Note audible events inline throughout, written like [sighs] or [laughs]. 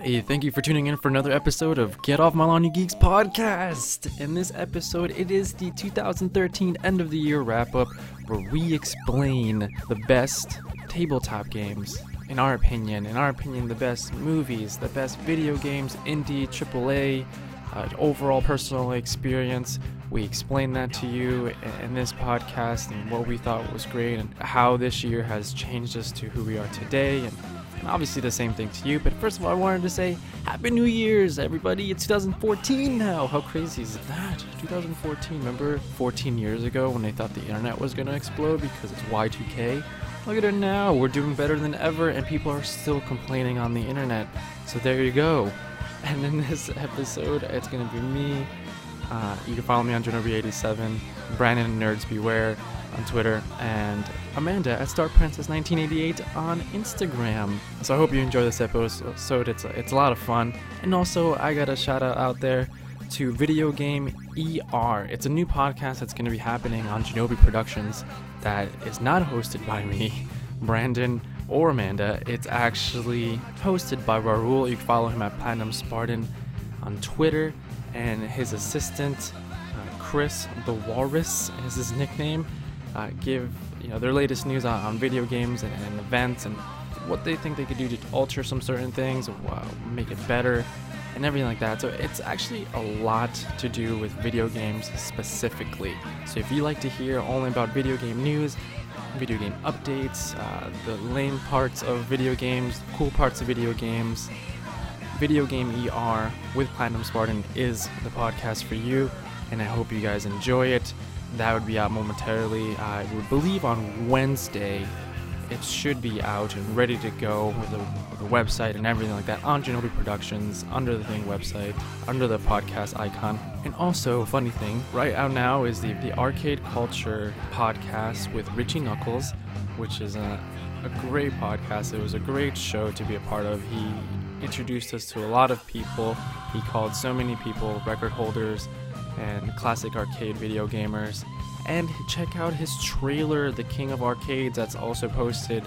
Hey, thank you for tuning in for another episode of Get Off My Lawn You Geeks podcast. In this episode, it is the 2013 end of the year wrap up where we explain the best tabletop games. In our opinion, in our opinion, the best movies, the best video games, indie, AAA, uh, overall personal experience. We explain that to you in this podcast and what we thought was great and how this year has changed us to who we are today and and obviously the same thing to you. But first of all, I wanted to say Happy New Year's, everybody. It's 2014 now. How crazy is that? 2014. Remember 14 years ago when they thought the internet was going to explode because it's Y2K? Look at it now. We're doing better than ever, and people are still complaining on the internet. So there you go. And in this [laughs] episode, it's going to be me. Uh, you can follow me on Genobi87, Brandon and Nerds Beware on Twitter, and Amanda at Star Princess 1988 on Instagram. So I hope you enjoy this episode. It's a, it's a lot of fun. And also, I got a shout out out there to Video Game ER. It's a new podcast that's going to be happening on Genobi Productions that is not hosted by me, [laughs] Brandon, or Amanda. It's actually hosted by Raul. You can follow him at Platinum Spartan on Twitter, and his assistant, uh, Chris the Walrus, is his nickname. Uh, give you know their latest news on, on video games and, and events and what they think they could do to alter some certain things, uh, make it better, and everything like that. So it's actually a lot to do with video games specifically. So if you like to hear only about video game news, video game updates, uh, the lame parts of video games, cool parts of video games, Video Game ER with Platinum Spartan is the podcast for you, and I hope you guys enjoy it. That would be out momentarily. I would believe on Wednesday. It should be out and ready to go with the, with a website and everything like that on Genobi Productions under the thing website, under the podcast icon. And also, funny thing, right out now is the, the Arcade Culture podcast with Richie Knucklez, which is a, a great podcast. It was a great show to be a part of. He introduced us to a lot of people. He called so many people record holders and classic arcade video gamers. And check out his trailer, The King of Arcades, that's also posted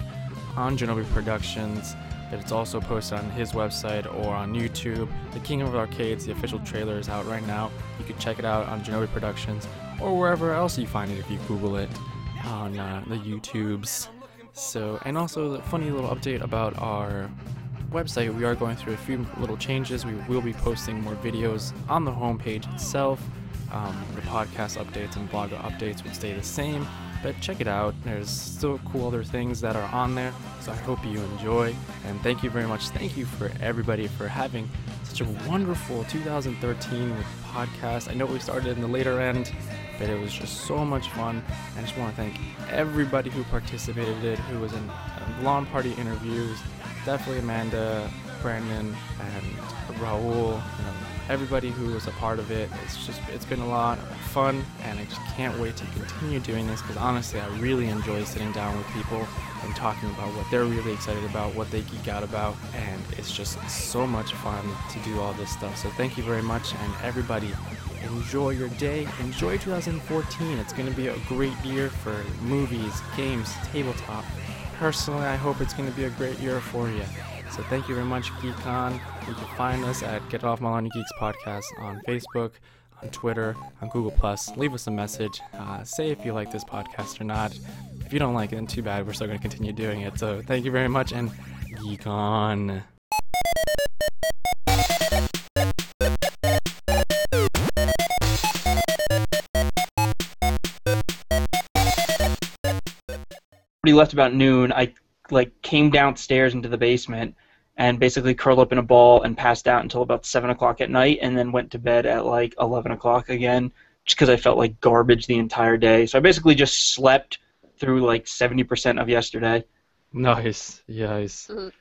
on Genobi Productions. But it's also posted on his website or on YouTube. The King of Arcades, the official trailer is out right now. You can check it out on Genobi Productions or wherever else you find it if you Google it on uh, the YouTubes. So, and also the funny little update about our website, we are going through a few little changes. We will be posting more videos on the homepage itself. Um, the podcast updates and blog updates would stay the same, but check it out. There's still cool other things that are on there, so I hope you enjoy. And thank you very much. Thank you for everybody for having such a wonderful 2013 with podcast. I know we started in the later end, but it was just so much fun. And I just want to thank everybody who participated who was in uh, lawn party interviews, definitely Amanda, Brandon, and Raul. Know, everybody who was a part of it. It's just it's been a lot of fun, and I just can't wait to continue doing this because honestly, I really enjoy sitting down with people and talking about what they're really excited about, what they geek out about, and it's just so much fun to do all this stuff. So thank you very much, and everybody. Enjoy your day. Enjoy 2014. It's going to be a great year for movies, games, tabletop, personally, I hope it's going to be a great year for you. So thank you very much, GeekCon. You can find us at Get Off My Lawn Geeks podcast on Facebook, on Twitter, on Google Plus. Leave us a message. Uh, say if you like this podcast or not. If you don't like it, then too bad. We're still going to continue doing it. So thank you very much, and geek on. He left about noon. I like came downstairs into the basement and basically curled up in a ball and passed out until about seven o'clock at night, and then went to bed at like eleven o'clock again, just because I felt like garbage the entire day. So I basically just slept through like seventy percent of yesterday. Nice. Nice. Mhm.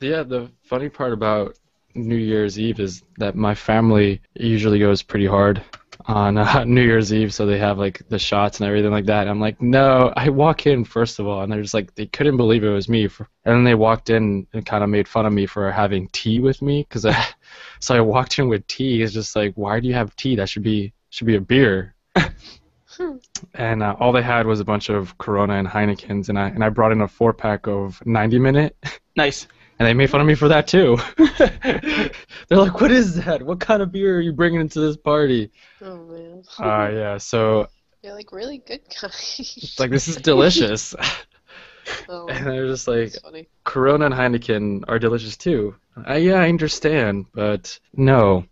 Yeah, the funny part about New Year's Eve is that my family usually goes pretty hard on uh, [laughs] New Year's Eve, so they have like the shots and everything like that. I'm like, no, I walk in first of all, and they're just like, they couldn't believe it was me. For, and then they walked in and kind of made fun of me for having tea with me, because I, [laughs] so I walked in with tea. It's just like, why do you have tea? That should be should be a beer. Hmm. [laughs] and uh, all they had was a bunch of Corona and Heinekens, and I and I brought in a four pack of 90 minute. Nice. And they made fun of me for that too. [laughs] They're like, "What is that? What kind of beer are you bringing into this party?" Oh man. Uh, yeah. So [laughs] You're like really good guy. it's like this is delicious, [laughs] oh, and they're just like. Corona and Heineken are delicious too. Uh, yeah, I understand, but no.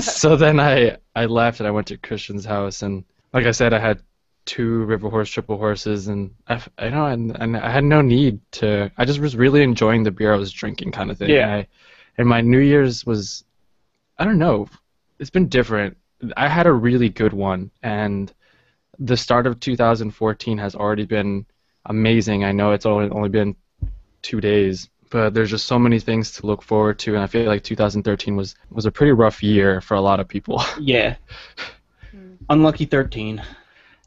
so then I I left and I went to Christian's house and like I said I had two River Horse Tripel Horses and I, I know and, and I had no need to I just was really enjoying the beer I was drinking kind of thing. Yeah. And, I, and my New Year's was I don't know it's been different. I had a really good one and the start of 2014 has already been amazing. I know it's only only been two days, but there's just so many things to look forward to, and I feel like 2013 was was a pretty rough year for a lot of people. Yeah. [laughs] Unlucky 13.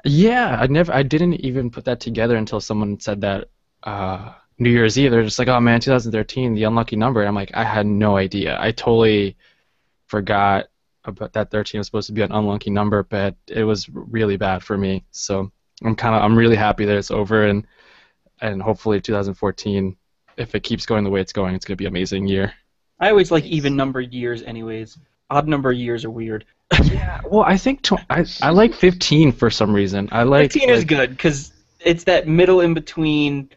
Yeah, I never, I didn't even put that together until someone said that uh, New Year's Eve. They're just like, "Oh man, 2013, the unlucky number." And I'm like, I had no idea. I totally forgot about that 13 was supposed to be an unlucky number, but it was really bad for me. So I'm kind of, I'm really happy that it's over, and and hopefully 2014, if it keeps going the way it's going, it's gonna be an amazing year. I always like even numbered years, anyways. Odd number years are weird. Yeah, well, I think tw- I I like 15 for some reason. I like 15 is good because it's that middle in between,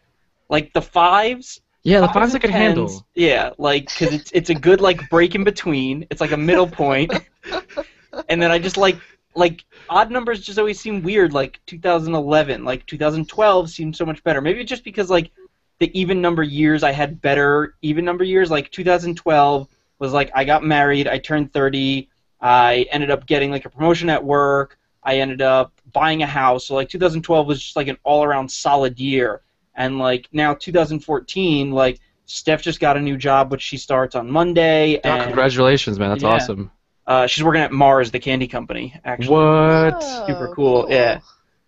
like the fives. Yeah, the fives I could handle. Yeah, like because it's it's a good like break in between. It's like a middle point. point, [laughs] and then I just like like odd numbers just always seem weird. Like 2011, like 2012 seemed so much better. Maybe just because like the even number years I had better even number years. Like 2012 was like I got married, I turned 30, I ended up getting like a promotion at work, I ended up buying a house. So like 2012 was just like an all around solid year. And like now 2014, like Steph just got a new job, which she starts on Monday, Oh, and congratulations, man. That's Yeah. awesome. uh, she's working at Mars, the candy company. Actually, What? Super cool, yeah.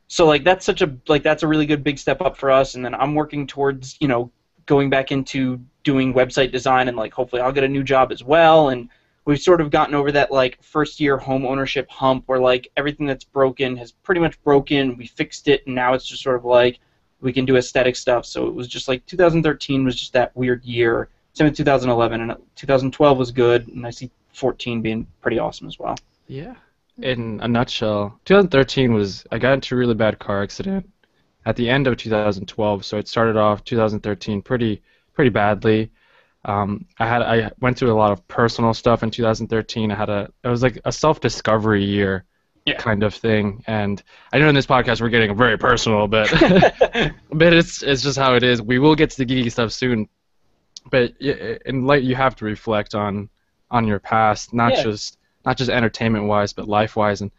so like that's such a like that's a really good big step up for us and then i'm working towards you know going back into doing website design and like hopefully i'll get a new job as well. And we've sort of gotten over that like first year home ownership hump where like everything that's broken has pretty much broken. We fixed it and now it's just sort of like we can do aesthetic stuff. So it was just like 2013 was just that weird year. Same with 2011 and 2012 was good and i see 14 being pretty awesome as well. Yeah. In a nutshell, 2013 was I got into a really bad car accident at the end of 2012. So it started off 2013 pretty pretty badly. Um, I had I went through a lot of personal stuff in 2013. I had a it was like a self discovery year Yeah. kind of thing. And I know in this podcast we're getting very personal, but [laughs] but it's it's just how it is. We will get to the geeky stuff soon, but in light you have to reflect on on your past, not Yeah. just not just entertainment wise, but life wise. And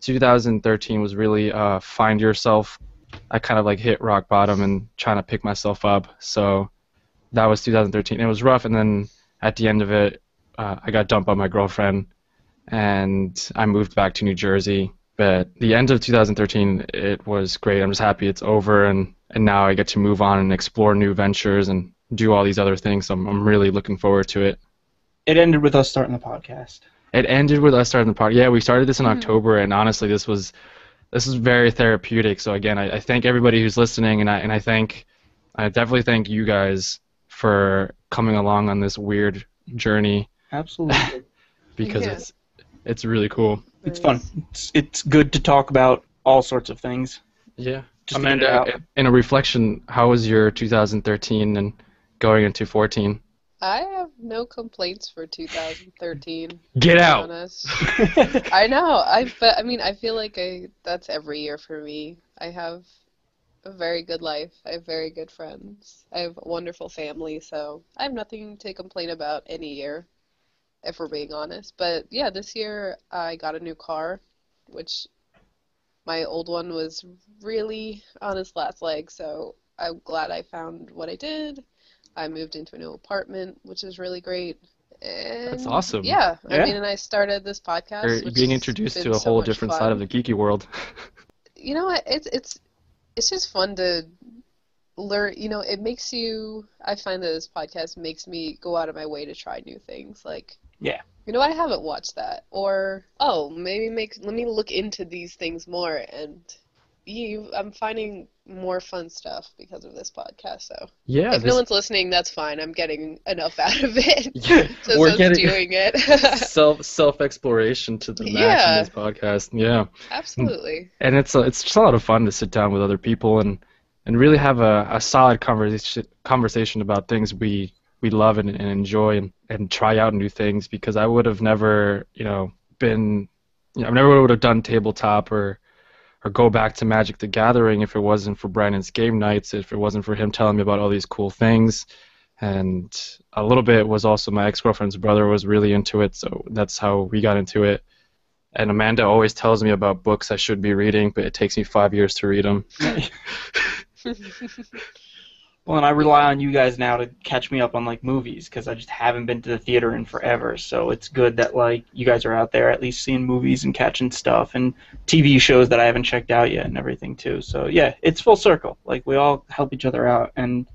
2013 was really uh, find yourself. I kind of like hit rock bottom and trying to pick myself up. So that was 2013. It was rough, and then at the end of it, uh, I got dumped by my girlfriend, and I moved back to New Jersey. But the end of 2013, it was great. I'm just happy it's over, and and now I get to move on and explore new ventures and do all these other things. So I'm, I'm really looking forward to it. it ended with us starting the podcast It ended with us starting the podcast. Yeah, we started this in Mhm. October, and honestly, this was this is very therapeutic. So again, I, I thank everybody who's listening, and I and I thank I definitely thank you guys for coming along on this weird journey absolutely [laughs] because Yeah. it's it's really cool. It's fun. It's, it's good to talk about all sorts of things. Yeah. Just to get it Amanda, uh, in a reflection, how was your 2013 and going into 14? I have no complaints for 2013. [laughs] Get out. [laughs] I know. I but I mean I feel like I that's every year for me. I have a very good life. I have very good friends. I have a wonderful family, so I have nothing to complain about any year, if we're being honest. But yeah, this year I got a new car, which my old one was really on its last leg, so I'm glad I found what I did. I moved into a new apartment, which is really great. And awesome. Yeah, Yeah. I mean, and I started this podcast. Which being introduced to a so whole different fun. side of the geeky world. [laughs] You know what? It's it's it's just fun to learn. You know, it makes you. I find that this podcast makes me go out of my way to try new things. Like, Yeah. you know, I haven't watched that, or oh, maybe make let me look into these things more, and you, I'm finding more fun stuff because of this podcast. So Yeah, if this, no one's listening, that's fine. I'm getting enough [laughs] out of it. [laughs] Yeah, [laughs] Just we're getting- doing it. self self exploration to the max Yeah. in this podcast. Yeah. Absolutely. and it's a, it's just a lot of fun to sit down with other people and and really have a, a solid conversation conversation about things we we love and, and enjoy and, and try out new things because I would have never you know been you know I never would have done tabletop or or go back to Magic the Gathering if it wasn't for Brandon's game nights if it wasn't for him telling me about all these cool things and a little bit was also my ex-girlfriend's brother was really into it so that's how we got into it and Amanda always tells me about books I should be reading, but it takes me five years to read them. [laughs] [laughs] Well, and I rely on you guys now to catch me up on like movies because I just haven't been to the theater in forever. So it's good that like you guys are out there at least seeing movies and catching stuff and TV shows that I haven't checked out yet and everything too. So yeah, it's full circle. Like we all help each other out, and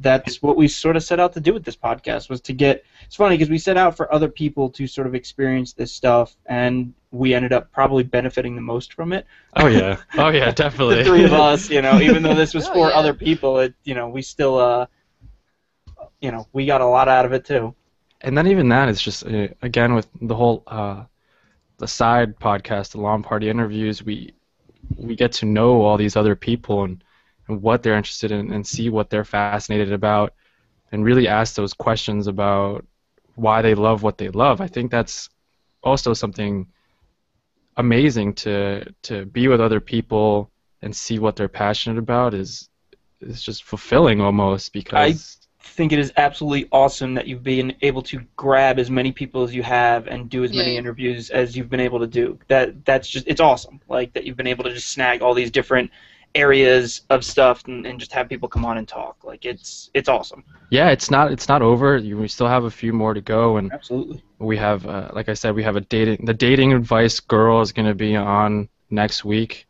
that's what we sort of set out to do with this podcast was to get. It's funny because we set out for other people to sort of experience this stuff, and we ended up probably benefiting the most from it. Oh yeah, [laughs] oh yeah, definitely. the three of us, you know, even though this was [laughs] Oh, for yeah. other people, it, you know, we still, uh, you know, we got a lot out of it too. and then even that is just uh, again with the whole uh, the side podcast, the lawn party interviews. We we get to know all these other people and, and what they're interested in and see what they're fascinated about, and really ask those questions about why they love what they love. I think that's also something amazing to to be with other people and see what they're passionate about is is just fulfilling almost because I think it is absolutely awesome that you've been able to grab as many people as you have and do as many Yeah. interviews as you've been able to do. That that's just it's awesome. Like that you've been able to just snag all these different areas of stuff and, and just have people come on and talk. Like it's it's awesome. yeah, it's not it's not over. You, we still have a few more to go, and Absolutely. we have, uh, like I said, we have a dating the dating advice girl is going to be on next week.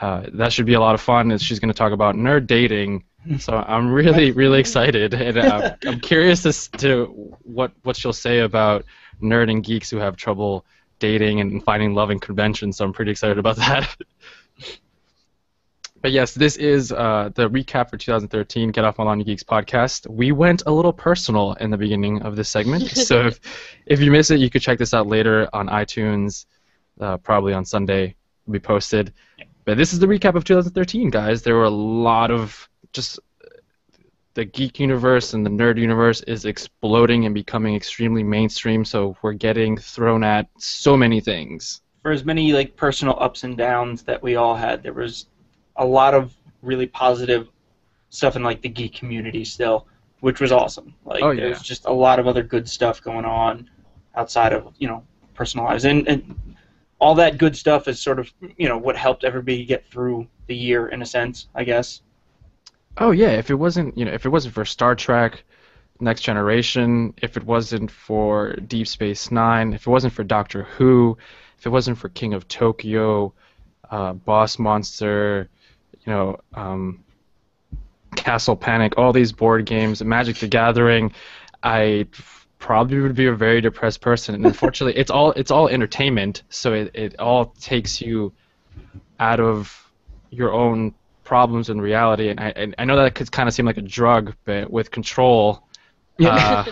Uh, that should be a lot of fun. She's going to talk about nerd dating. [laughs] So I'm really really excited, and uh, [laughs] I'm curious as to what what she'll say about nerd and geeks who have trouble dating and finding love in conventions. So I'm pretty excited about that. [laughs] But yes, this is uh, the recap for 2013 Get Off My Lawn Geeks podcast. We went a little personal in the beginning of this segment, [laughs] so if if you miss it, you could check this out later on iTunes, uh, probably on Sunday. Will be posted. But this is the recap of 2013, guys. There were a lot of just the geek universe and the nerd universe is exploding and becoming extremely mainstream. So we're getting thrown at so many things. for as many like personal ups and downs that we all had, there was a lot of really positive stuff in like the geek community still, which was awesome. Like Oh, yeah. there's just a lot of other good stuff going on outside of you know personal lives, and and all that good stuff is sort of you know what helped everybody get through the year in a sense, I guess. Oh yeah, if it wasn't you know if it wasn't for Star Trek, Next Generation, if it wasn't for Deep Space Nine, if it wasn't for Doctor Who, if it wasn't for King of Tokyo, uh, Boss Monster, you know, um, Castle Panic, all these board games, Magic the Gathering, I probably would be a very depressed person. And unfortunately, it's all it's all entertainment, so it, it all takes you out of your own problems and reality. And I and I know that could kind of seem like a drug, but with control, uh,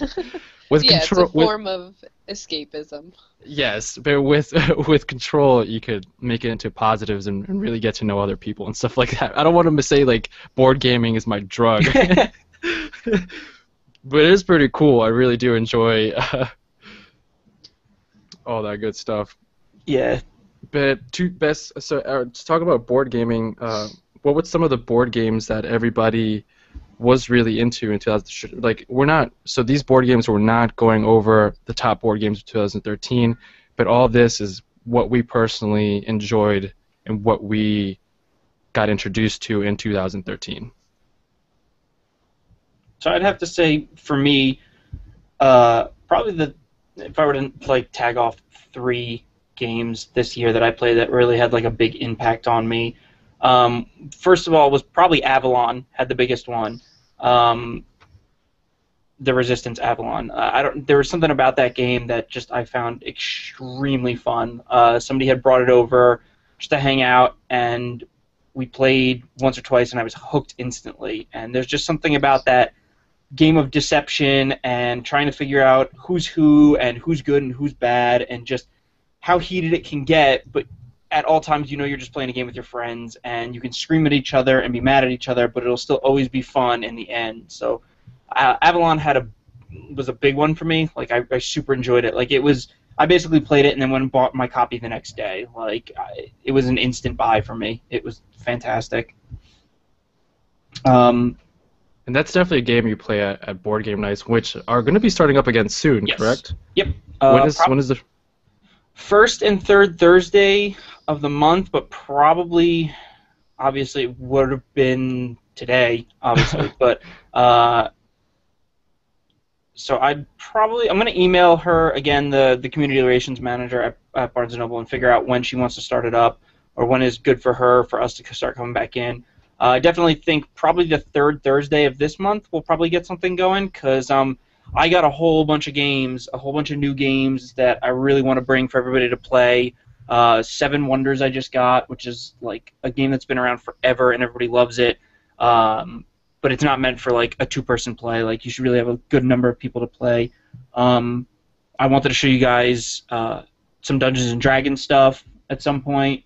[laughs] with yeah, control, it's a with, form of escapism. yes, but with [laughs] with control, you could make it into positives and, and really get to know other people and stuff like that. I don't want to say like board gaming is my drug. [laughs] but it is pretty cool. I really do enjoy uh, all that good stuff. yeah, But two best. So uh, to talk about board gaming, uh, what were some of the board games that everybody was really into in 2000? Like we're not. So these board games were not going over the top board games of 2013, but all this is what we personally enjoyed and what we got introduced to in 2013. So I'd have to say for me, uh, probably the if I were to like tag off three games this year that I played that really had like a big impact on me. Um, first of all, was probably Avalon had the biggest one. Um, the Resistance Avalon. Uh, I don't. There was something about that game that just I found extremely fun. Uh, somebody had brought it over just to hang out, and we played once or twice, and I was hooked instantly. And there's just something about that game of deception and trying to figure out who's who and who's good and who's bad, and just how heated it can get, but at all times you know you're just playing a game with your friends and you can scream at each other and be mad at each other but it'll still always be fun in the end. So uh, avalon had a was a big one for me. Like I, I super enjoyed it. Like it was i basically played it and then went and bought my copy the next day. Like I, it was an instant buy for me. It was fantastic. Um, and that's definitely a game you play at, at board game nights which are going to be starting up again soon yes. correct? Yep. Uh, when is prob- when is the first and third Thursday of the month, but probably, obviously, would have been today, obviously. [laughs] but uh, so I'd probably I'm going to email her again, the the community relations manager at, at Barnes and Noble, and figure out when she wants to start it up or when is good for her for us to start coming back in. Uh, I definitely think probably the third Thursday of this month we'll probably get something going because um I got a whole bunch of games, a whole bunch of new games that I really want to bring for everybody to play. Uh, Seven Wonders I just got, which is like a game that's been around forever and everybody loves it. Um, but it's not meant for like a two-person play. Like you should really have a good number of people to play. Um, I wanted to show you guys uh, some Dungeons and Dragons stuff at some point.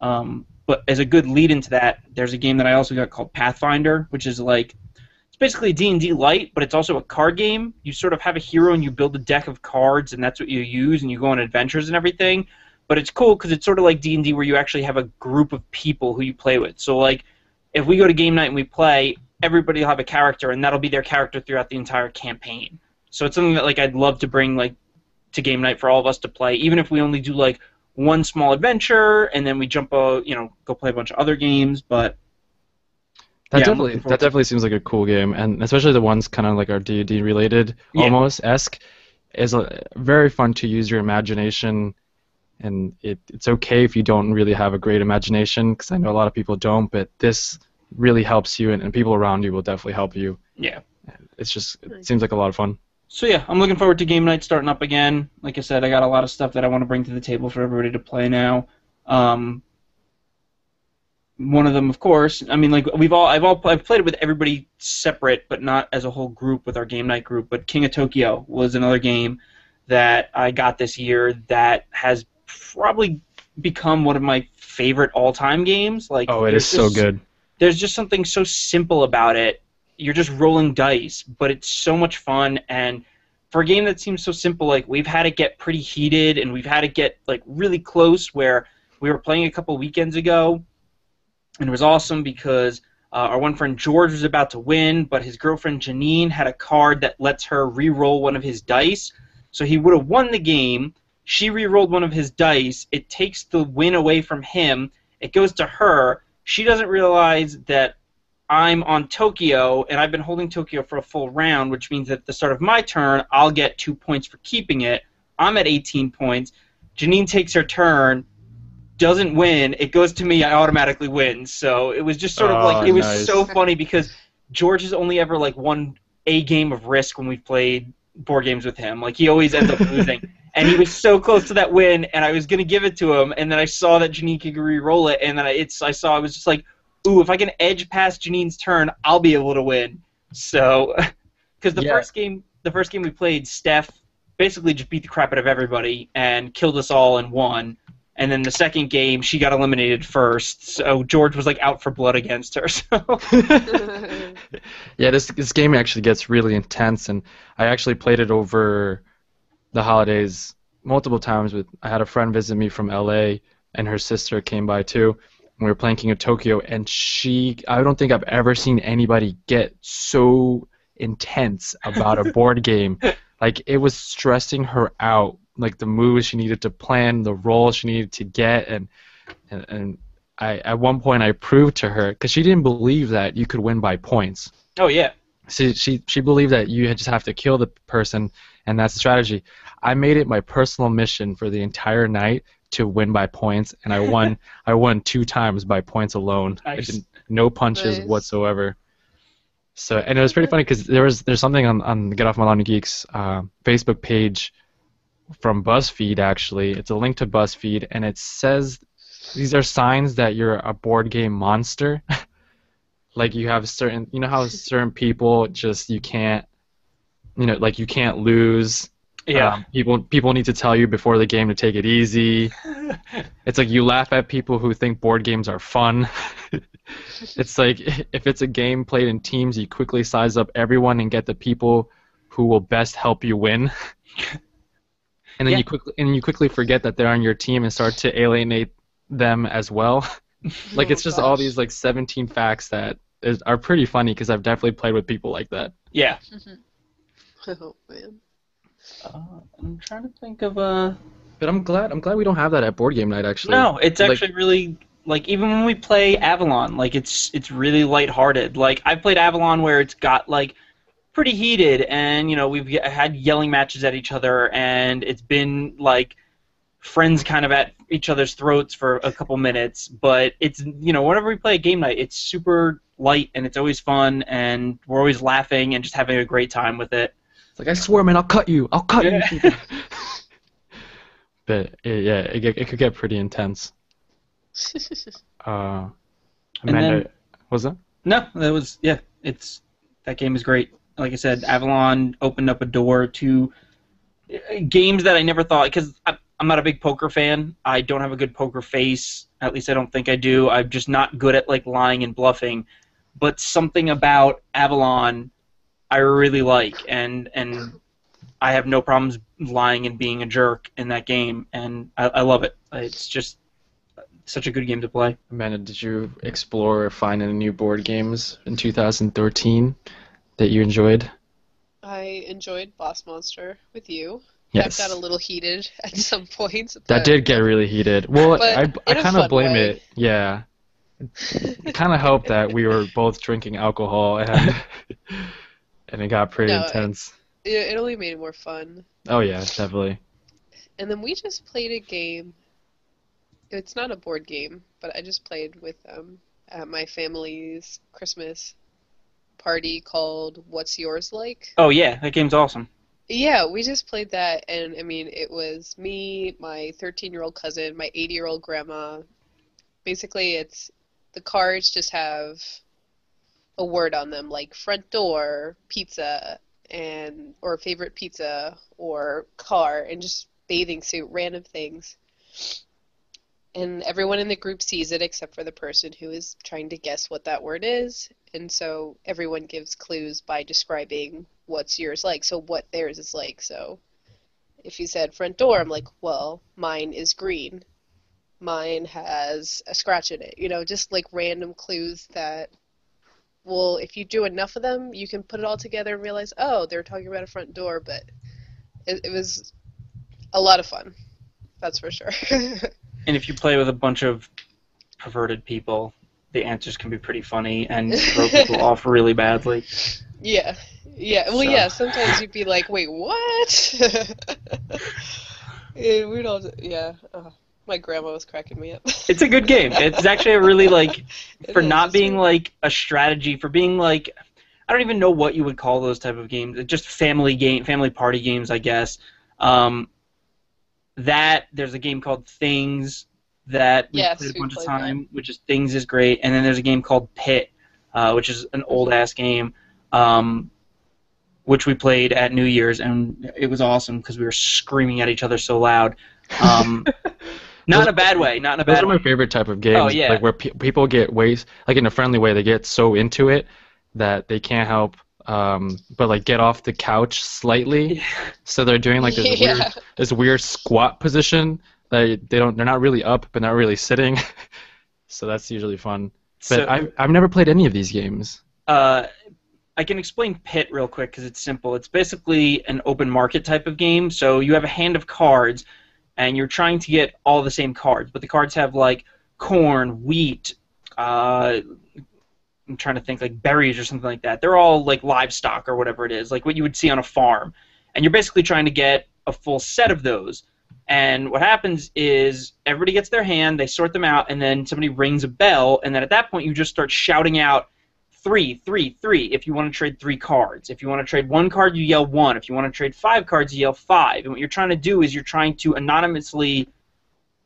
Um, but as a good lead into that, there's a game that I also got called Pathfinder, which is like basically D&D light, but it's also a card game. You sort of have a hero and you build a deck of cards and that's what you use and you go on adventures and everything. But it's cool because it's sort of like D&D where you actually have a group of people who you play with. So like if we go to game night and we play, everybody will have a character and that'll be their character throughout the entire campaign. So it's something that like I'd love to bring like to game night for all of us to play, even if we only do like one small adventure and then we jump a you know go play a bunch of other games, but that yeah, definitely that definitely seems like a cool game, and especially the ones kind of like our D D related yeah. almost esque is a, very fun to use your imagination, and it, it's okay if you don't really have a great imagination because I know a lot of people don't, but this really helps you, and, and people around you will definitely help you. Yeah, it's just it seems like a lot of fun. So yeah, I'm looking forward to game night starting up again. Like I said, I got a lot of stuff that I want to bring to the table for everybody to play now. Um, one of them, of course. I mean, like we've all, I've all, I've played it with everybody separate, but not as a whole group with our game night group. But King of Tokyo was another game that I got this year that has probably become one of my favorite all-time games. Like, oh, it is just, so good. There's just something so simple about it. You're just rolling dice, but it's so much fun. And for a game that seems so simple, like we've had it get pretty heated, and we've had it get like really close. Where we were playing a couple weekends ago and it was awesome because uh, our one friend George was about to win, but his girlfriend Janine had a card that lets her re-roll one of his dice. So he would have won the game. She re-rolled one of his dice. It takes the win away from him. It goes to her. She doesn't realize that I'm on Tokyo, and I've been holding Tokyo for a full round, which means that at the start of my turn, I'll get two points for keeping it. I'm at 18 points. Janine takes her turn doesn't win, it goes to me. I automatically win. So it was just sort of oh, like it was nice. so funny because George has only ever like won a game of Risk when we've played board games with him. Like he always ends up [laughs] losing. And he was so close to that win, and I was gonna give it to him, and then I saw that Janine could re-roll it, and then I, it's I saw I was just like, ooh, if I can edge past Janine's turn, I'll be able to win. So, [laughs] because the yeah. first game, the first game we played, Steph basically just beat the crap out of everybody and killed us all and won and then the second game she got eliminated first. So george was like out for blood against her [laughs] so. [laughs] Yeah this this game actually gets really intense and i actually played it over the holidays multiple times with i had a friend visit me from la and her sister came by too. And we were playing king of tokyo and she i don't think i've ever seen anybody get so intense about a board [laughs] game. Like it was stressing her out like the moves she needed to plan, the rolls she needed to get, and and, and I at one point I proved to her because she didn't believe that you could win by points. Oh yeah. She she she believed that you just have to kill the person, and that's the strategy. I made it my personal mission for the entire night to win by points, and I won. [laughs] I won two times by points alone. Nice. no punches nice. whatsoever. So and it was pretty funny because there was there's something on on Get Off My Lawn Geeks uh, Facebook page from BuzzFeed actually. It's a link to BuzzFeed, and it says these are signs that you're a board game monster. [laughs] like you have certain, you know how certain people just you can't, you know, like you can't lose. Yeah. Um, people people need to tell you before the game to take it easy. [laughs] It's like you laugh at people who think board games are fun. [laughs] it's like if it's a game played in teams, you quickly size up everyone and get the people who will best help you win. And then Yeah. you quickly and you quickly forget that they're on your team and start to alienate them as well. [laughs] like Oh, it's just all these like 17 facts that is, are pretty funny because I've definitely played with people like that. yeah. [laughs] Oh man. Uh, I'm trying to think of uh But I'm glad I'm glad we don't have that at board game night actually. No, it's Like- actually really like even when we play Avalon, like it's it's really lighthearted. Like I've played Avalon where it's got like pretty heated, and you know we've had yelling matches at each other, and it's been like friends kind of at each other's throats for a couple minutes. But it's you know whenever we play a game night, it's super light and it's always fun, and we're always laughing and just having a great time with it. It's like I swear, man, I'll cut you. I'll cut Yeah. you. [laughs] but uh, yeah, it, it could get pretty intense. [laughs] Uh, And Amanda, then- was that? No, that was yeah. It's that game is great. Like I said, Avalon opened up a door to uh, games that I never thought because I'm not a big poker fan. I don't have a good poker face. At least I don't think I do. I'm just not good at like lying and bluffing. But something about Avalon, I really like, and and I have no problems lying and being a jerk in that game, and I, I love it. It's just such a good game to play. Amanda, did you explore or find any new board games in 2013 that you enjoyed? I enjoyed Boss Monster with you. Yes. That got a little heated [laughs] at some points. That did get really heated. Well, I, I kind of blame way. it. Yeah. [laughs] It kind of helped that we were both drinking alcohol and [laughs] and it got pretty No, intense. It, it only made it more fun. Oh yeah, definitely. And then we just played a game. It's not a board game, but I just played with um, at my family's Christmas party called What's Yours Like? Oh yeah, that game's awesome. Yeah, we just played that, and I mean, it was me, my 13 year old cousin, my 80 year old grandma. Basically, it's the cards just have a word on them, like front door, pizza, and or favorite pizza, or car, and just bathing suit, random things. And everyone in the group sees it except for the person who is trying to guess what that word is. And so everyone gives clues by describing what's yours like, so what theirs is like. So if you said front door, I'm like, well, mine is green. Mine has a scratch in it. You know, just like random clues that, well, if you do enough of them, you can put it all together and realize, oh, they're talking about a front door. But it, it was a lot of fun. That's for sure. [laughs] And if you play with a bunch of perverted people, the answers can be pretty funny and throw [laughs] people off really badly. yeah. Yeah. Well, So- yeah, sometimes you'd be like, wait, what? [laughs] yeah, we'd all, yeah. Oh, my grandma was cracking me up. It's a good game. It's actually a really like [laughs] for not being really- like a strategy, for being like I don't even know what you would call those type of games. Just family game, family party games, I guess. Um, that there's a game called Things that we Yes, played a we bunch of played that. time, which is Things is great, and then there's a game called Pit, uh, which is an old ass game, um, which we played at New Year's, and it was awesome because we were screaming at each other so loud. Um, [laughs] not in a bad way, not in a bad. Those bad are way. my favorite type of games. Oh, yeah. Like where pe- people get ways, like in a friendly way, they get so into it that they can't help um, but like get off the couch slightly. So they're doing like this [laughs] yeah. weird, this weird squat position. They they don't they're not really up, but not really sitting. [laughs] so that's usually fun. But So- I've I've never played any of these games. uh, I can explain Pit real quick because it's simple. It's basically an open market type of game. So you have a hand of cards, and you're trying to get all the same cards, but the cards have like corn, wheat. Uh, I'm trying to think like berries or something like that. They're all like livestock or whatever it is, like what you would see on a farm. And you're basically trying to get a full set of those. And what happens is everybody gets their hand, they sort them out, and then somebody rings a bell, and then at that point you just start shouting out three, three, three. If you want to trade three cards, if you want to trade one card, you yell one. If you want to trade five cards, you yell five. And what you're trying to do is you're trying to anonymously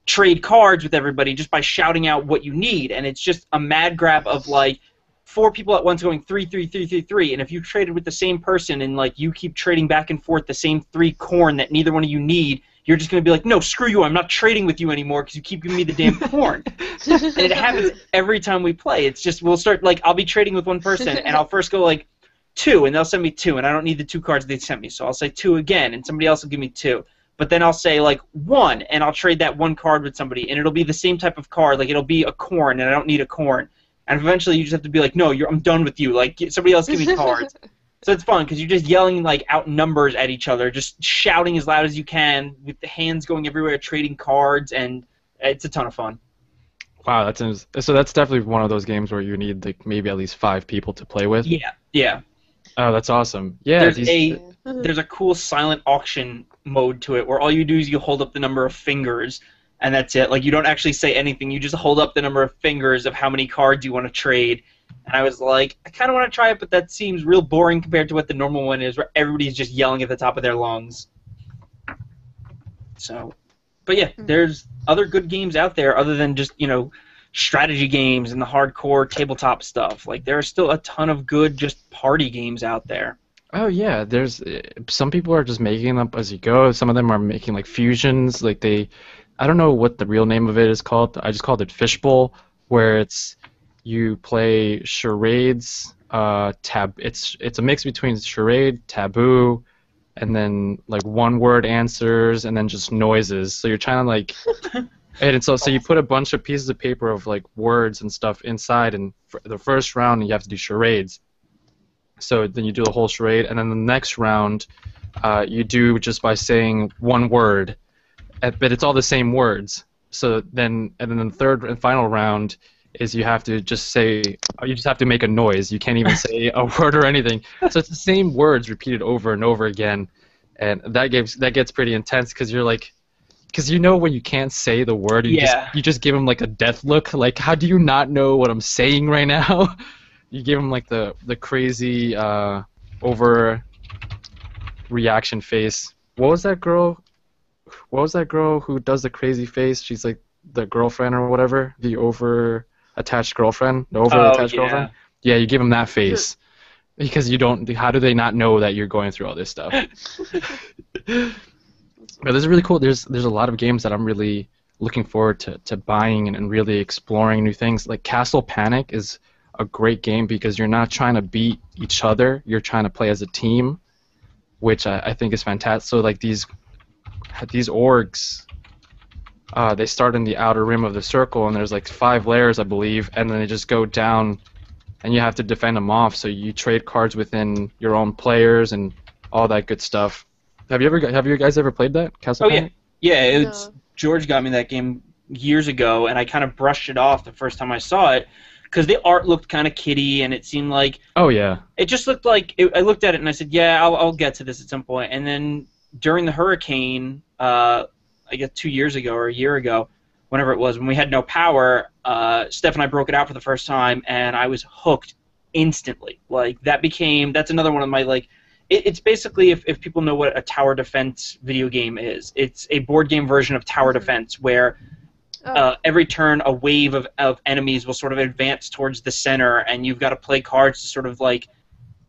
trade cards with everybody just by shouting out what you need, and it's just a mad grab of like four people at once going three, three, three, three, three, and if you traded with the same person and like you keep trading back and forth the same three corn that neither one of you need, you're just gonna be like, no, screw you, I'm not trading with you anymore because you keep giving me the damn corn. [laughs] and it happens every time we play. It's just we'll start like I'll be trading with one person and I'll first go like two, and they'll send me two, and I don't need the two cards they sent me, so I'll say two again, and somebody else will give me two. But then I'll say like one, and I'll trade that one card with somebody, and it'll be the same type of card, like it'll be a corn, and I don't need a corn. And eventually, you just have to be like, no, you're, I'm done with you. Like somebody else give me cards. [laughs] so it's fun because you're just yelling like out numbers at each other, just shouting as loud as you can, with the hands going everywhere, trading cards, and it's a ton of fun. Wow, that's so. That's definitely one of those games where you need like maybe at least five people to play with. Yeah, yeah. Oh, that's awesome. Yeah. There's these- a there's a cool silent auction mode to it where all you do is you hold up the number of fingers and that's it. Like you don't actually say anything. You just hold up the number of fingers of how many cards you want to trade. And I was like, I kind of want to try it, but that seems real boring compared to what the normal one is, where everybody's just yelling at the top of their lungs. So, but yeah, Hmm. there's other good games out there other than just you know strategy games and the hardcore tabletop stuff. Like there are still a ton of good just party games out there. Oh yeah, there's uh, some people are just making them up as you go. Some of them are making like fusions. Like they, I don't know what the real name of it is called. I just called it Fishbowl, where it's you play charades. Uh, tab. It's it's a mix between charade, taboo, and then like one word answers, and then just noises. So you're trying to like. [laughs] And so, so you put a bunch of pieces of paper of like words and stuff inside, and the first round you have to do charades. So then you do the whole charade, and then the next round, uh, you do just by saying one word, but it's all the same words. So then, and then the third and final round is you have to just say, you just have to make a noise. You can't even [laughs] say a word or anything. So it's the same words repeated over and over again, and that gives that gets pretty intense because you're like, because you know when you can't say the word, you Yeah. just you just give them like a death look. Like, how do you not know what I'm saying right now? [laughs] you give him like the the crazy uh, over reaction face. What was that girl? What was that girl who does the crazy face? She's like the girlfriend or whatever, the over attached girlfriend, the over oh, attached Oh, yeah. girlfriend. Yeah, you give them that face because you don't. How do they not know that you're going through all this stuff? [laughs] but this is really cool. There's there's a lot of games that I'm really looking forward to, to buying and, and really exploring new things. Like Castle Panic is a great game because you're not trying to beat each other. You're trying to play as a team, which I, I think is fantastic. So like these these orcs, uh, they start in the outer rim of the circle, and there's like five layers, I believe, and then they just go down, and you have to defend them off. So you trade cards within your own players and all that good stuff. Have you ever have you guys ever played that Castle Oh, yeah. Panic? Yeah, it's No. George got me that game years ago, and I kind of brushed it off the first time I saw it because the art looked kind of kiddie, and it seemed like Oh yeah. it just looked like it, I looked at it and I said, "Yeah, I'll, I'll get to this at some point." And then during the hurricane, uh, I guess two years ago or a year ago, whenever it was, when we had no power, uh, Steph and I broke it out for the first time, and I was hooked instantly. Like that became that's another one of my like. It, it's basically if, if people know what a tower defense video game is, it's a board game version of tower Mhm. defense where Oh, uh, every turn a wave of, of enemies will sort of advance towards the center and you've got to play cards to sort of like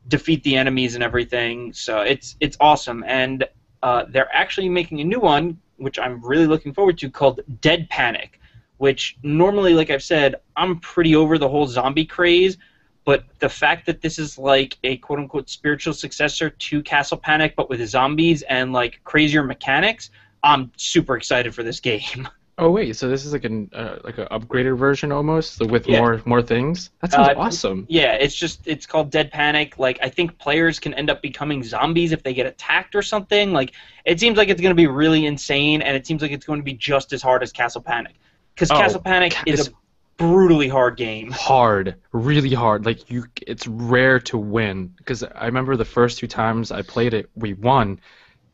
defeat the enemies and everything so it's it's awesome and uh, they're actually making a new one which i'm really looking forward to called dead panic which normally like i've said i'm pretty over the whole zombie craze but the fact that this is like a quote unquote spiritual successor to castle panic but with zombies and like crazier mechanics i'm super excited for this [laughs] game Oh wait, so this is like an uh, like an upgraded version almost, with Yeah. more more things. That sounds Uh, awesome. Yeah, it's just it's called Dead Panic. Like I think players can end up becoming zombies if they get attacked or something. Like it seems like it's going to be really insane, and it seems like it's going to be just as hard as Castle Panic. Because Oh, Castle Panic Ca- is a brutally hard game. Hard, really hard. Like you, it's rare to win. Because I remember the first two times I played it, we won,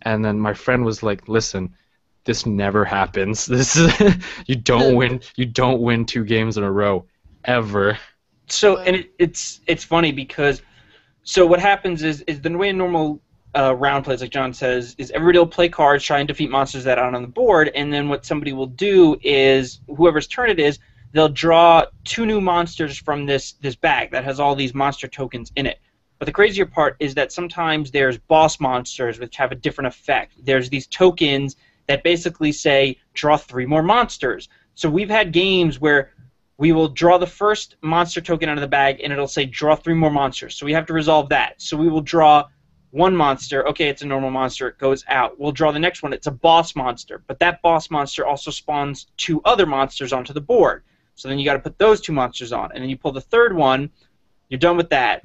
and then my friend was like, "Listen, this never happens. [laughs] This is you don't win. You don't win two games in a row, ever." So and it, it's it's funny because so what happens is is the way a normal uh, round plays, like John says, is everybody will play cards, try and defeat monsters that are on the board, and then what somebody will do is whoever's turn it is, they'll draw two new monsters from this this bag that has all these monster tokens in it. But the crazier part is that sometimes there's boss monsters which have a different effect. There's these tokens that basically say draw three more monsters. So we've had games where we will draw the first monster token out of the bag and it'll say draw three more monsters. So we have to resolve that. So we will draw one monster. Okay, it's a normal monster. It goes out. We'll draw the next one. It's a boss monster. But that boss monster also spawns two other monsters onto the board. So then you got to put those two monsters on. And then you pull the third one. You're done with that.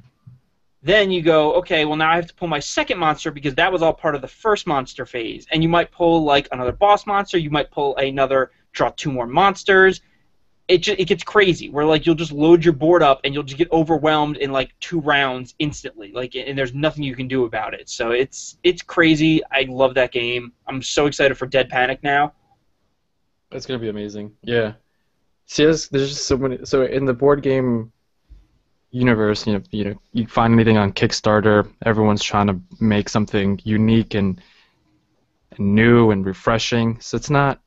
Then you go, okay, well now I have to pull my second monster because that was all part of the first monster phase. And you might pull like another boss monster. You might pull another, draw two more monsters. It just, it gets crazy. Where like you'll just load your board up and you'll just get overwhelmed in like two rounds instantly. Like and there's nothing you can do about it. So it's it's crazy. I love that game. I'm so excited for dead panic now. It's gonna be amazing. Yeah. See there's, there's just so many so in the board game universe you know you know you find anything on kickstarter everyone's trying to make something unique and, and new and refreshing so it's not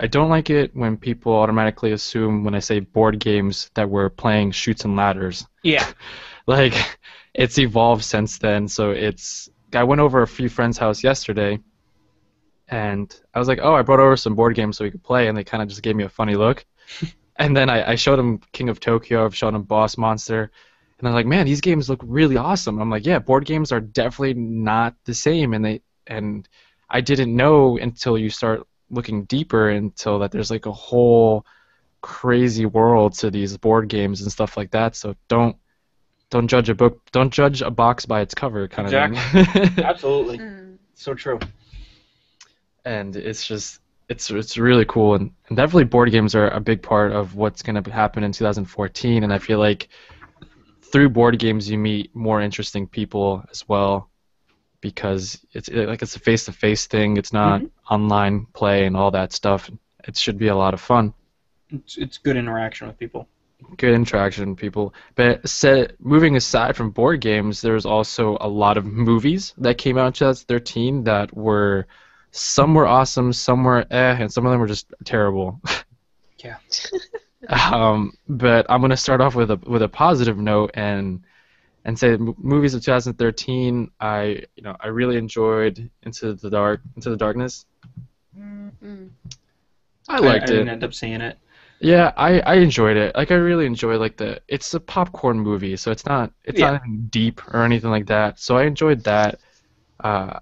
I don't like it when people automatically assume when I say board games that we're playing Chutes and Ladders. Yeah. [laughs] like it's evolved since then, so it's I went over a few friends' house yesterday and I was like, "Oh, I brought over some board games so we could play," and they kind of just gave me a funny look. [laughs] and then I, I showed him King of Tokyo, I've shown him Boss Monster, and they're like, "Man, these games look really awesome." I'm like, "Yeah, board games are definitely not the same," and they and I didn't know until you start looking deeper until that there's like a whole crazy world to these board games and stuff like that. So don't don't judge a book don't judge a box by its cover kind exactly. of [laughs] thing. Absolutely. Mm. So true. And it's just it's it's really cool and, and definitely board games are a big part of what's going to happen in 2014 and I feel like through board games you meet more interesting people as well because it's like it's a face-to-face thing. It's not mm-hmm. online play and all that stuff. It should be a lot of fun. It's, it's good interaction with people. Good interaction with people. But set, moving aside from board games, there's also a lot of movies that came out in 2013 that were some were awesome, some were eh, and some of them were just terrible. [laughs] yeah. [laughs] um, but I'm gonna start off with a with a positive note and and say movies of 2013 i you know i really enjoyed into the dark into the darkness mm. i liked I, I didn't end up seeing it yeah i i enjoyed it like i really enjoyed like the it's a popcorn movie so it's not it's yeah. not deep or anything like that so i enjoyed that uh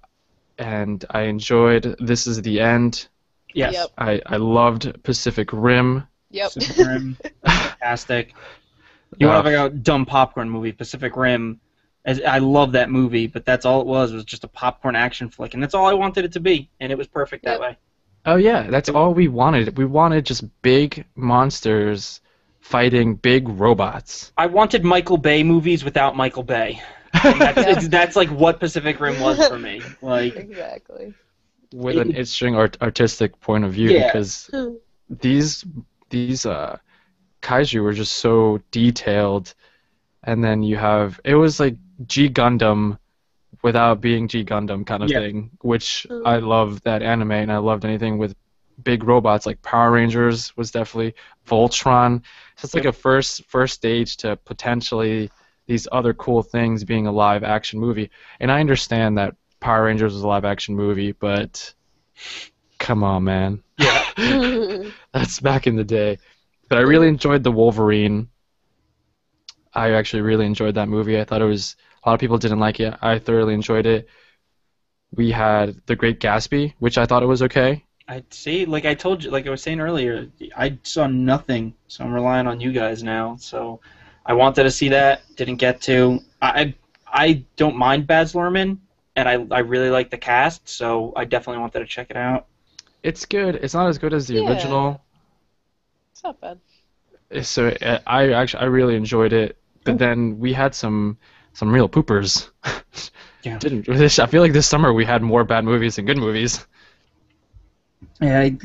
and i enjoyed this is the end yes yep. i i loved pacific rim yep pacific rim [laughs] fantastic you want to uh, talk about dumb popcorn movie, Pacific Rim. As, I love that movie, but that's all it was was just a popcorn action flick, and that's all I wanted it to be, and it was perfect that way. Oh yeah, that's all we wanted. We wanted just big monsters fighting big robots. I wanted Michael Bay movies without Michael Bay. That's, yeah. that's, like what Pacific Rim was for me. [laughs] Like exactly. With an interesting art- artistic point of view, yeah. because these these uh kaiju were just so detailed, and then you have it was like G Gundam without being G Gundam kind of yeah. thing, which mm. I love that anime, and I loved anything with big robots like Power Rangers was definitely Voltron. So it's like a first first stage to potentially these other cool things being a live action movie. And I understand that Power Rangers was a live action movie, but come on, man. Yeah. [laughs] [laughs] That's back in the day. But I really enjoyed the Wolverine. I actually really enjoyed that movie. I thought it was a lot of people didn't like it. I thoroughly enjoyed it. We had The Great Gatsby, which I thought it was okay. I see. Like I told you, like I was saying earlier, I saw nothing, so I'm relying on you guys now. So I wanted to see that, didn't get to. I I don't mind Baz Luhrmann, and I I really like the cast, so I definitely wanted to check it out. It's good. It's not as good as the yeah. original, it's not bad. So uh, I actually I really enjoyed it, but then we had some some real poopers. [laughs] yeah. Didn't I feel like this summer we had more bad movies than good movies. Yeah, I,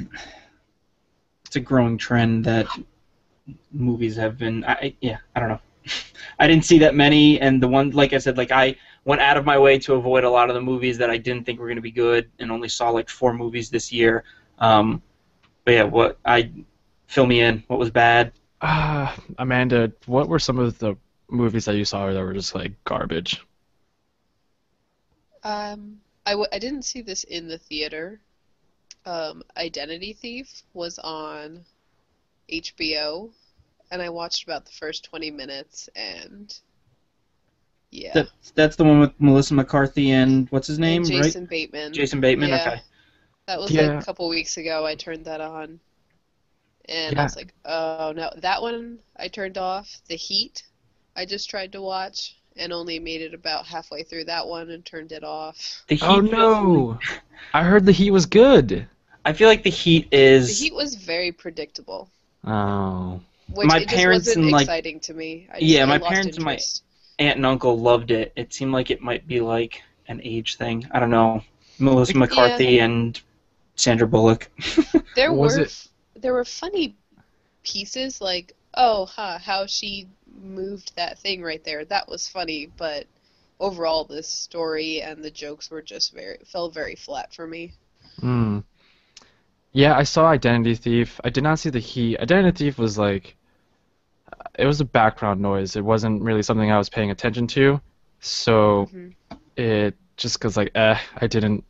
it's a growing trend that movies have been. I yeah, I don't know. [laughs] I didn't see that many, and the one like I said, like I went out of my way to avoid a lot of the movies that I didn't think were going to be good, and only saw like four movies this year. Um, but yeah, what I fill me in. What was bad? Uh, [sighs] Amanda, what were some of the movies that you saw that were just like garbage? Um, I, w- I didn't see this in the theater. Um, Identity Thief was on HBO, and I watched about the first 20 minutes, and yeah. That, that's the one with Melissa McCarthy and what's his name, and right? Jason Bateman. Jason Bateman. Yeah. Okay. That was Yeah. like a couple weeks ago. I turned that on, and Yeah. I was like, "Oh no!" That one I turned off. The Heat, I just tried to watch and only made it about halfway through that one and turned it off. The oh, Heat. Oh no! I heard the Heat was good. I feel like the Heat is. The. Heat was very predictable, Oh. which My it just parents wasn't and, like- exciting to me. I Yeah, I my lost parents and my- aunt and uncle loved it. It seemed like it might be like an age thing. I don't know. Melissa Yeah. McCarthy and Sandra Bullock. [laughs] There Was were it- there were funny pieces like oh huh how she moved that thing right there that was funny but overall this story and the jokes were just very fell very flat for me. Hmm. Yeah, I saw Identity Thief. I did not see the Heat. Identity Thief was like, it was a background noise. It wasn't really something I was paying attention to. So Mhm. it just cause like, eh, I didn't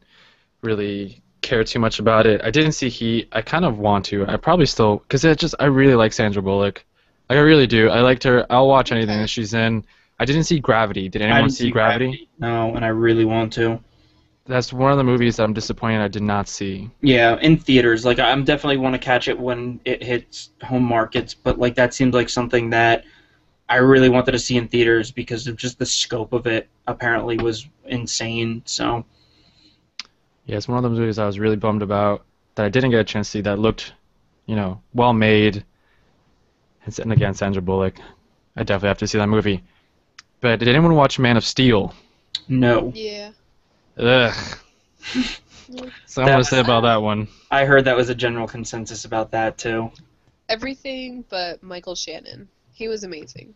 really care too much about it. I didn't see Heat. I kind of want to. I probably still, cause it just, I really like Sandra Bullock. Like I really do. I liked her. I'll watch anything that she's in. I didn't see Gravity. Did anyone didn't see Gravity? No, and I really want to. That's one of the movies that I'm disappointed I did not see. Yeah, in theaters. Like I'm definitely want to catch it when it hits home markets, but like that seems like something that I really wanted to see in theaters because of just the scope of it. Apparently was insane. So Yeah, it's one of those movies I was really bummed about that I didn't get a chance to see that looked, you know, well made. And s- And again, Sandra Bullock. I definitely have to see that movie. But did anyone watch Man of Steel? no, Yeah. Ugh. [laughs] So I'm gonna was- say about that one. I heard that was a general consensus about that too. Everything but Michael Shannon. He was amazing.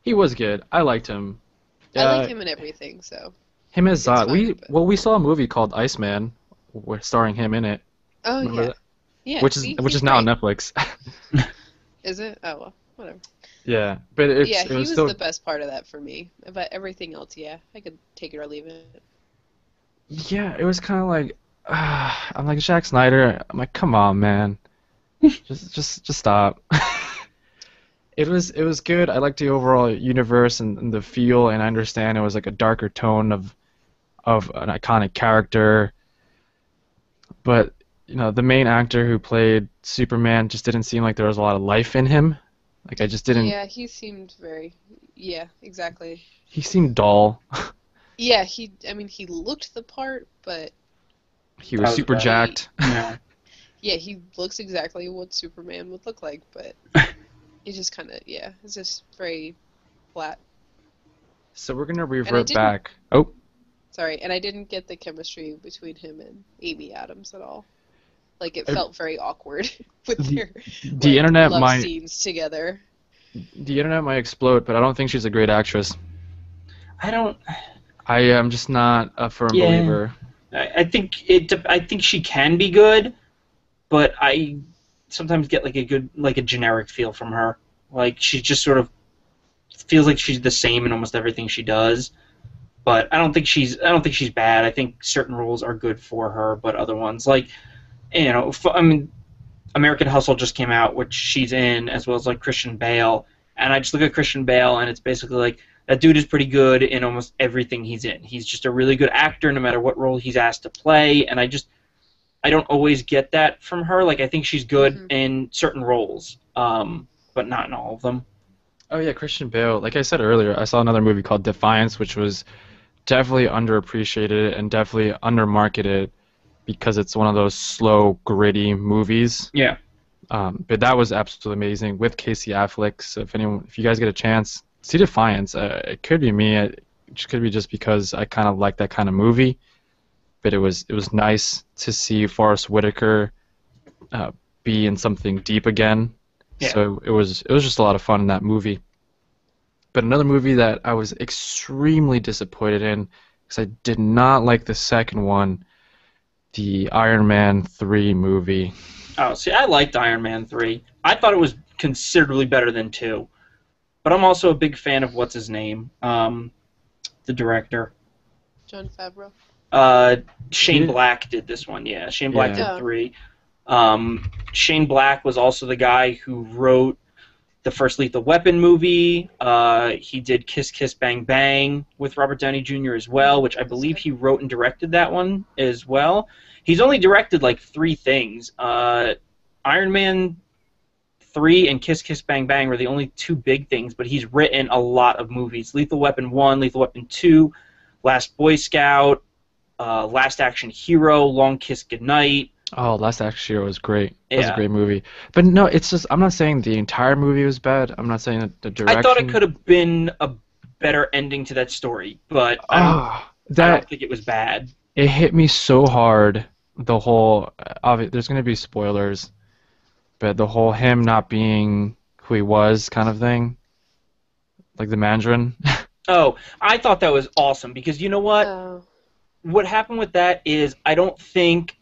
He was good. I liked him. I Uh, like him in everything, so. Him as It's Zod. fine, We but- well, we saw a movie called Iceman, with starring him in it, Oh Remember yeah. that? Yeah. which is see, which is now on. Netflix. [laughs] Is it? Oh well, whatever. yeah, but it's, yeah, it he was was still the best part of that for me. But everything else, yeah, I could take it or leave it. Yeah, it was kind of like, uh, [sighs] I'm like Zack Snyder. I'm like, come on, man, [laughs] just just just stop. [laughs] it was it was good. I liked the overall universe and, and the feel, and I understand it was like a darker tone of of an iconic character. But you know, the main actor who played Superman just didn't seem like there was a lot of life in him. Like I just didn't. Yeah, he seemed very. Yeah, exactly. He seemed dull. [laughs] Yeah, he. I mean, he looked the part, but he was was super right. jacked. Yeah. [laughs] yeah, he looks exactly what Superman would look like. But [laughs] he just kind of yeah, it's just very flat. So we're gonna revert back. Oh, Sorry, and I didn't get the chemistry between him and Amy Adams at all. Like it I- felt very awkward [laughs] with The- their the like, internet love might scenes together. the internet might explode, but I don't think she's a great actress. I don't. I am just not a firm Yeah. believer. I, I think it. I think she can be good, but I sometimes get like a good, like a generic feel from her. Like she just sort of feels like she's the same in almost everything she does. But I don't think she's. I don't think she's bad. I think certain roles are good for her, but other ones, like you know, f- I mean, American Hustle just came out, which she's in, as well as like Christian Bale. And I just look at Christian Bale, and it's basically like that dude is pretty good in almost everything he's in. He's just a really good actor, no matter what role he's asked to play. And I just, I don't always get that from her. Like I think she's good Mhm. in certain roles, um, but not in all of them. Oh yeah, Christian Bale. Like I said earlier, I saw another movie called Defiance, which was definitely underappreciated and definitely undermarketed because it's one of those slow, gritty movies. Yeah. Um, but that was absolutely amazing with Casey Affleck. So if anyone, if you guys get a chance, see Defiance. Uh, it could be me. It could be just because I kind of like that kind of movie. But it was it was nice to see Forest Whitaker uh, be in something deep again. Yeah. So it was it was just a lot of fun in that movie. But another movie that I was extremely disappointed in because I did not like the second one, the Iron Man 3 movie. Oh, see, I liked Iron Man 3. I thought it was considerably better than 2. But I'm also a big fan of what's his name? Um, the director. Jon Favreau. Uh, Shane Yeah. Black did this one, yeah. Shane Black Yeah. did 3. Um, Shane Black was also the guy who wrote the first Lethal Weapon movie. Uh, he did Kiss Kiss Bang Bang with Robert Downey Jr. as well, which I believe he wrote and directed that one as well. He's only directed like three things. Uh, Iron Man 3 and Kiss Kiss Bang Bang were the only two big things, but he's written a lot of movies. Lethal Weapon 1, Lethal Weapon 2, Last Boy Scout, uh, Last Action Hero, Long Kiss Goodnight. Oh, Last Action Hero was great. It was a great movie. But no, it's just I'm not saying the entire movie was bad. I'm not saying that the direction. I thought it could have been a better ending to that story, but I don't, Ah, I don't think it was bad. it hit me so hard. The whole obvi- there's gonna be spoilers, but the whole him not being who he was kind of thing, like the Mandarin. [laughs] Oh, I thought that was awesome because you know what? Oh. what happened with that is I don't think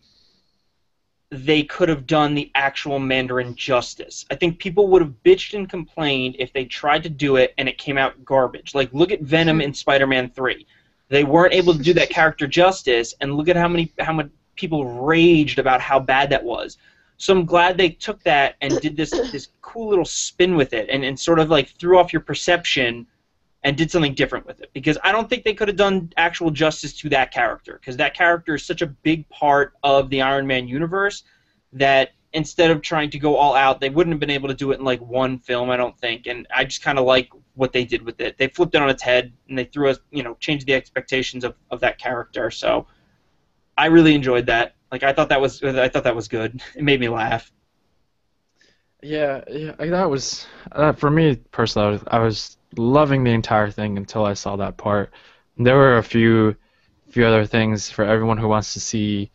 they could have done the actual Mandarin justice. I think people would have bitched and complained if they tried to do it and it came out garbage. Like look at Venom in Spider-Man 3. They weren't able to do that character justice and look at how many how many people raged about how bad that was. So I'm glad they took that and did this [coughs] this cool little spin with it and, and sort of like threw off your perception and did something different with it because I don't think they could have done actual justice to that character because that character is such a big part of the Iron Man universe that instead of trying to go all out, they wouldn't have been able to do it in like one film, I don't think. And I just kind of like what they did with it. They flipped it on its head and they threw us, you know, changed the expectations of, of that character. So I really enjoyed that. Like I thought that was I thought that was good. It made me laugh. Yeah, yeah, I- that was uh, for me personally. I was, I was loving the entire thing until I saw that part. There were a few, few other things for everyone who wants to see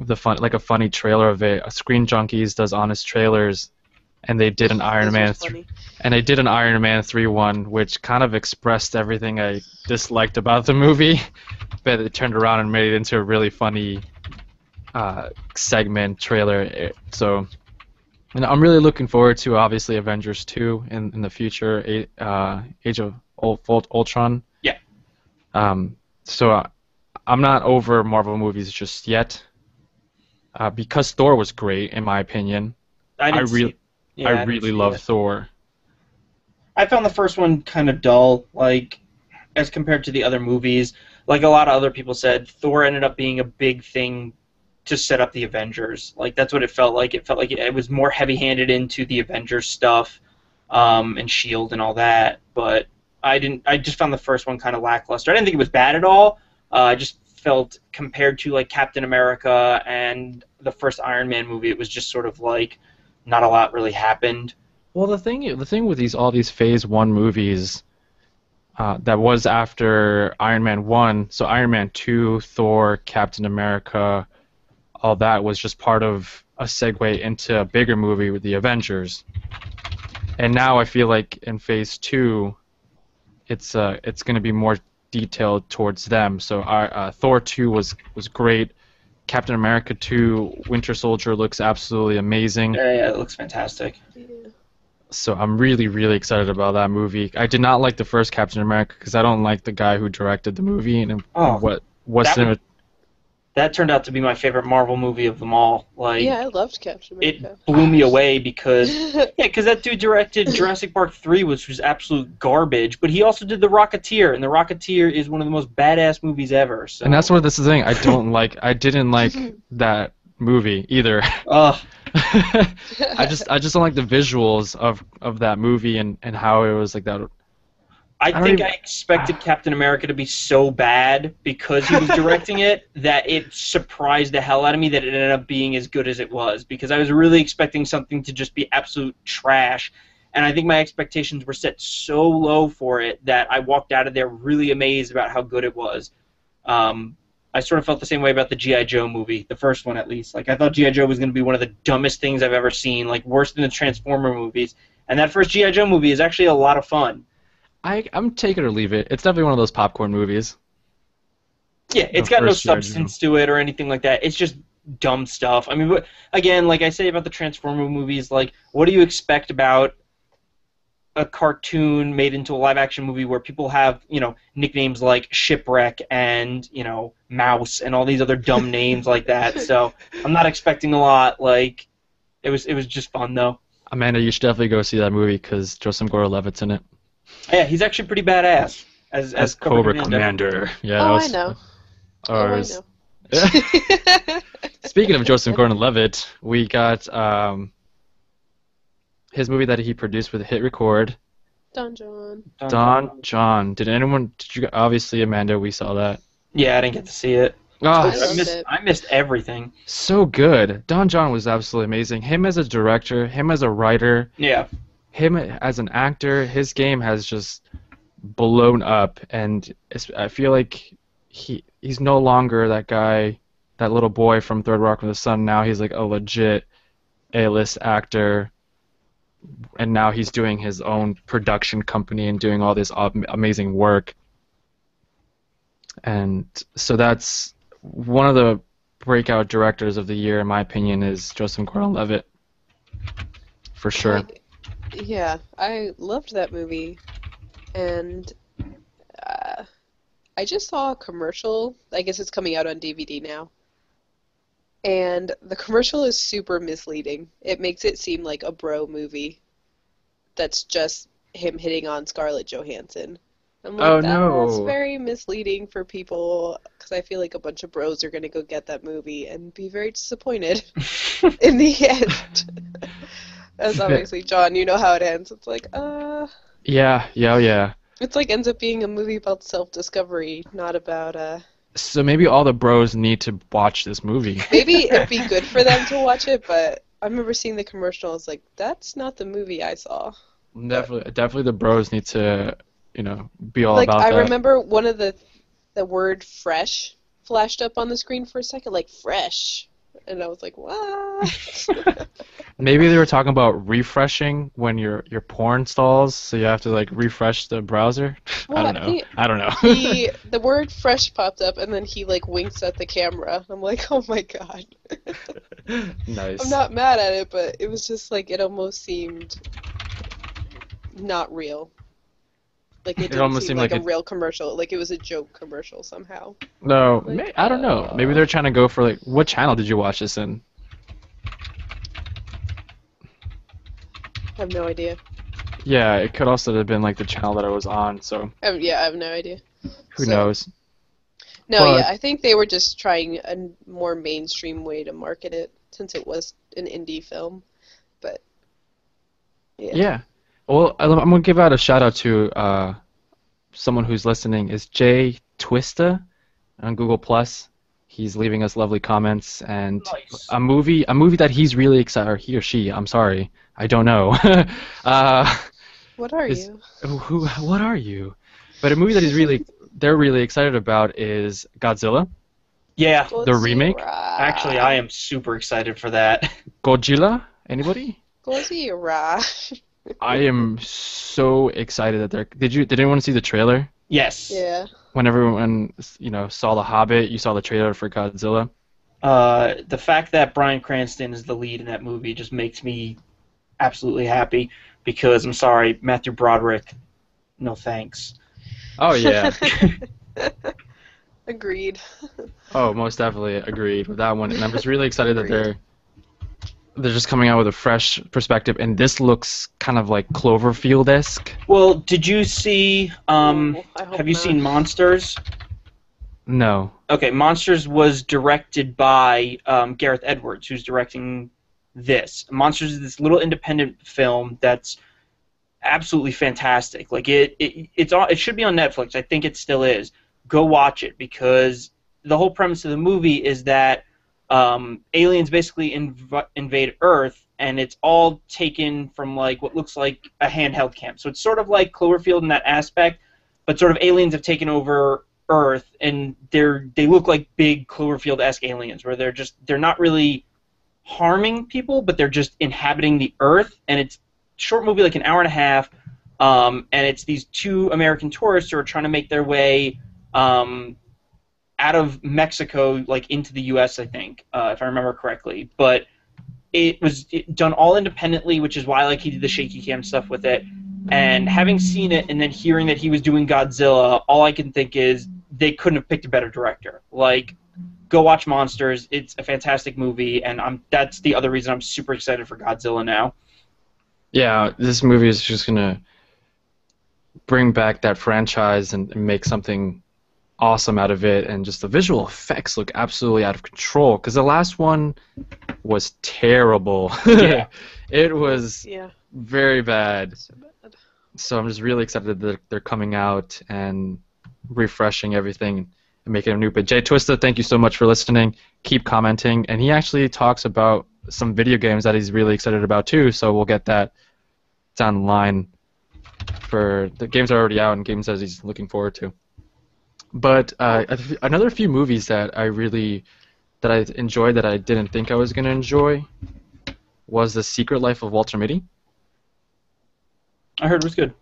the fun, like a funny trailer of it. Screen Junkies does honest trailers, and they did an Iron Those Man, were th- and they did an Iron Man three one, which kind of expressed everything I disliked about the movie, [laughs] but it turned around and made it into a really funny uh, segment trailer. So. And I'm really looking forward to obviously Avengers 2 in, in the future, uh, Age of Ul- Ult- Ultron. Yeah. Um, so uh, I'm not over Marvel movies just yet, uh, because Thor was great in my opinion. I, I really- Yeah, I didn't really love. Thor. I found the first one kind of dull, like as compared to the other movies. Like a lot of other people said, Thor ended up being a big thing to set up the Avengers. Like that's what it felt like. It felt like it, it was more heavy-handed into the Avengers stuff, um, and Shield and all that. But I didn't. I just found the first one kind of lackluster. I didn't think it was bad at all. Uh, I just felt compared to like Captain America and the first Iron Man movie, it was just sort of like not a lot really happened. Well, the thing the thing with these all these Phase One movies, uh, that was after Iron Man One. So Iron Man Two, Thor, Captain America, all that was just part of a segue into a bigger movie with the Avengers. And now I feel like in Phase Two, it's uh it's going to be more detailed towards them. So our, uh, Thor Two was was great. Captain America 2 Winter Soldier looks absolutely amazing. Yeah, yeah, it looks fantastic. So I'm really, really excited about that movie. I did not like the first Captain America because I don't like the guy who directed the movie and Oh, what what's that in would- it. That turned out to be my favorite Marvel movie of them all. Like yeah, I loved Captain America. it blew me away [laughs] because yeah, because that dude directed Jurassic Park three, which was absolute garbage. But he also did The Rocketeer, and The Rocketeer is one of the most badass movies ever. So. And that's what this is the thing. I don't [laughs] like. I didn't like [laughs] that movie either. Ugh. I just I just don't like the visuals of of that movie and and how it was like that. I, don't think even- I expected Captain America to be so bad because he was directing it [laughs] that it surprised the hell out of me that it ended up being as good as it was because I was really expecting something to just be absolute trash. And I think my expectations were set so low for it that I walked out of there really amazed about how good it was. Um, I sort of felt the same way about the G.I. Joe movie, the first one at least. Like, I thought G.I. Joe was going to be one of the dumbest things I've ever seen, like, worse than the Transformer movies. And that first G.I. Joe movie is actually a lot of fun. I I'm take it or leave it. It's definitely one of those popcorn movies. Yeah, it's The got no. Substance to it or anything like that. It's just dumb stuff. I mean, but again, like I say about the Transformer movies, like what do you expect about a cartoon made into a live action movie where people have, you know, nicknames like Shipwreck and, you know, Mouse and all these other dumb [laughs] names like that. So, I'm not expecting a lot. Like it was it was just fun though. Amanda, you should definitely go see that movie because Joseph Gordon-Levitt's in it Yeah, he's actually pretty badass as as Cobra Commander. Yeah. oh, that I know. or Oh, I know. [laughs] Speaking of Joseph [laughs] Gordon-Levitt, we got um, his movie that he produced with Hit Record, Don Jon. Don Jon. Did anyone? Did you? Obviously, Amanda, we saw that. Yeah, I didn't get to see it. Oh, I I missed it. I missed everything. so good. Don Jon was absolutely amazing. Him as a director, him as a writer, Yeah. Him as an actor, his game has just blown up, and I feel like he he's no longer that guy, that little boy from Third Rock from the Sun. Now he's like a legit A-list actor, and now he's doing his own production company and doing all this amazing work. And so that's one of the breakout directors of the year, in my opinion, is Joseph Gordon-Levitt. For sure. Yeah, I loved that movie, and uh, I just saw a commercial. I guess it's coming out on DVD now. And the commercial is super misleading. It makes it seem like a bro movie that's just him hitting on Scarlett Johansson. I'm like, Oh, that's no. very misleading for people because I feel like a bunch of bros are going to go get that movie and be very disappointed [laughs] [laughs] in the end. As obviously, John, you know how it ends. It's like, uh, Yeah, yeah, yeah. it's like ends up being a movie about self-discovery, not about uh. So maybe all the bros need to watch this movie. [laughs] Maybe it'd be good for them to [laughs] watch it, but I remember seeing the commercial. I was like, that's not the movie I saw. Definitely, definitely the bros need to, you know, be all like about I that. remember one of the the word fresh flashed up on the screen for a second, like fresh, and I was like, what? [laughs] Maybe they were talking about refreshing when your your porn stalls, so you have to like refresh the browser. [laughs] I don't know. he- I don't know. the [laughs] the word fresh popped up, and then he like winks at the camera. I'm like, oh my god. nice. I'm not mad at it, but it was just like it almost seemed not real. Like it, It didn't almost seem seemed like, like a it- real commercial. Like it was a joke commercial somehow. No, Like, may, I don't know. Maybe uh, they're trying to go for like what channel did you watch this in? I have no idea. Yeah, it could also have been like the channel that I was on. So Um, yeah, I have no idea. who So- knows? No, But- yeah, I think they were just trying a more mainstream way to market it since it was an indie film. But yeah, Yeah. Well, I- I'm gonna give out a shout out to uh, someone who's listening. Is Jay Twista on Google Plus? He's leaving us lovely comments and Nice. a movie, a movie that he's really excited. Or he or she, I'm sorry, I don't know. [laughs] uh, what are is- you? who, who, what are you? But a movie that he's really, [laughs] they're really excited about is Godzilla, Yeah. the remake? Actually, I am super excited for that. [laughs] Godzilla. Anybody? Godzilla. I am so excited that they're. Did you? Did anyone see the trailer? Yes. Yeah. when everyone you know saw The Hobbit, you saw the trailer for Godzilla. Uh, the fact that Bryan Cranston is the lead in that movie just makes me absolutely happy because I'm sorry, Matthew Broderick, no thanks. Oh yeah. [laughs] Agreed. oh, most definitely agreed with that one. And I'm just really excited that they're they're just coming out with a fresh perspective. And this looks kind of like Cloverfield esque. Well, did you see? Um, Ooh, I hope have you not. seen Monsters? No. Okay, Monsters was directed by um, Gareth Edwards, who's directing this. Monsters is this little independent film that's absolutely fantastic. Like it, it it's on, it should be on Netflix. I think it still is. Go watch it because the whole premise of the movie is that um, aliens basically inv- invade Earth, and it's all taken from like what looks like a handheld cam. So it's sort of like Cloverfield in that aspect, but sort of aliens have taken over Earth, and they're they look like big Cloverfield-esque aliens, where they're just they're not really harming people, but they're just inhabiting the Earth, and it's short movie, like an hour and a half. Um, and it's these two American tourists who are trying to make their way um, out of Mexico, like into the U.S. I think, uh, if I remember correctly. But it was done all independently, which is why like he did the shaky cam stuff with it. And having seen it and then hearing that he was doing Godzilla, all I can think is they couldn't have picked a better director. Like, go watch Monsters. It's a fantastic movie, and I'm that's the other reason I'm super excited for Godzilla now. Yeah, this movie is just gonna bring back that franchise and, and make something awesome out of it, and just the visual effects look absolutely out of control. Because the last one was terrible. Yeah. [laughs] it was Yeah. very bad. So bad. So I'm just really excited that they're coming out and refreshing everything and making it new. But Jay Twista, thank you so much for listening. Keep commenting, and he actually talks about some video games that he's really excited about too. So we'll get that down the line for the games are already out and games that he's looking forward to. But uh, a f- another few movies that I really that I enjoyed that I didn't think I was gonna enjoy was The Secret Life of Walter Mitty. I heard it was good.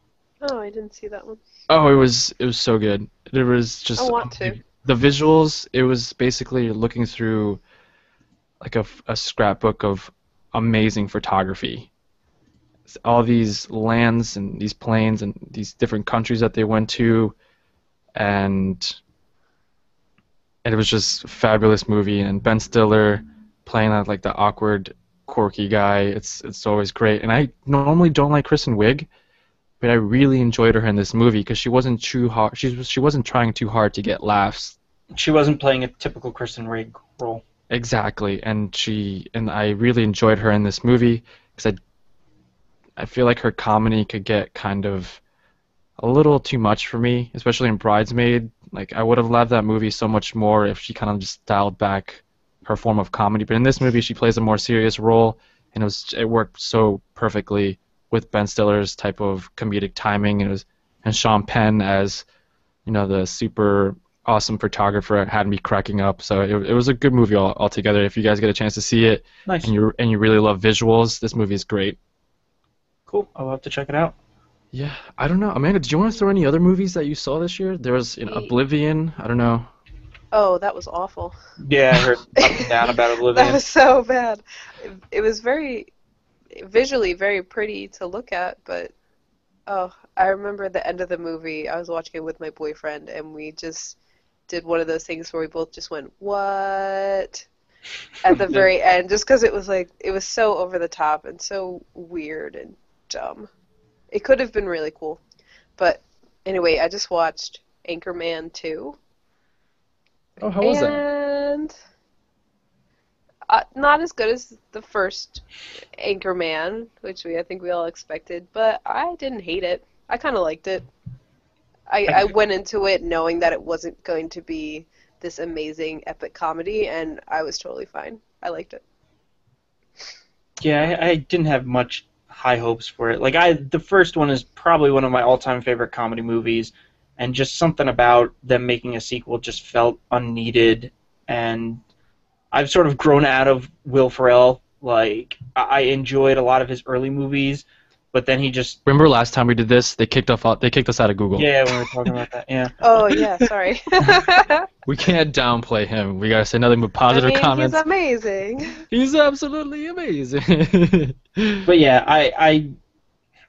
Oh, I didn't see that one. Oh, it was it was so good. It was just I want to. the visuals. It was basically looking through like a, a scrapbook of amazing photography. All these lands and these planes and these different countries that they went to, and it was just a fabulous movie. And Ben Stiller playing that like the awkward, quirky guy. It's it's always great. And I normally don't like Kristen Wiig but I really enjoyed her in this movie because she wasn't too hard. She was she wasn't trying too hard to get laughs. She wasn't playing a typical Kristen Wiig role. Exactly, and she and I really enjoyed her in this movie because I I feel like her comedy could get kind of a little too much for me, especially in Bridesmaid. Like I would have loved that movie so much more if she kind of just dialed back her form of comedy. But in this movie, she plays a more serious role, and it was it worked so perfectly with Ben Stiller's type of comedic timing. And it was and Sean Penn as you know the super awesome photographer had me cracking up. So it, it was a good movie all, altogether. If you guys get a chance to see it Nice. and you and you really love visuals, this movie is great. Cool. I'll have to check it out. Yeah, I don't know, Amanda. Did you want to throw any other movies that you saw this year? There was you know, Oblivion. I don't know. Oh, that was awful. Yeah, I heard up and down about [laughs] Oblivion. That was so bad. It, it was very visually very pretty to look at, but oh, I remember the end of the movie. I was watching it with my boyfriend, and we just did one of those things where we both just went, "What?" at the [laughs] very end, just because it was like it was so over the top and so weird and dumb. It could have been really cool, but anyway, I just watched Anchorman 2. Oh, how was that? and uh, not as good as the first Anchorman, which we I think we all expected, but I didn't hate it. I kind of liked it. I, I went into it knowing that it wasn't going to be this amazing epic comedy, and I was totally fine. I liked it. Yeah, I, I didn't have much high hopes for it. Like I, the first one is probably one of my all-time favorite comedy movies, and just something about them making a sequel just felt unneeded. And I've sort of grown out of Will Ferrell. Like I I enjoyed a lot of his early movies, but then he just Remember last time we did this? They kicked off. They kicked us out of Google. yeah, we were talking about that, yeah. [laughs] Oh yeah, sorry. [laughs] We can't downplay him. We gotta say nothing but positive I mean, comments. He's amazing. He's absolutely amazing. [laughs] But yeah, I, I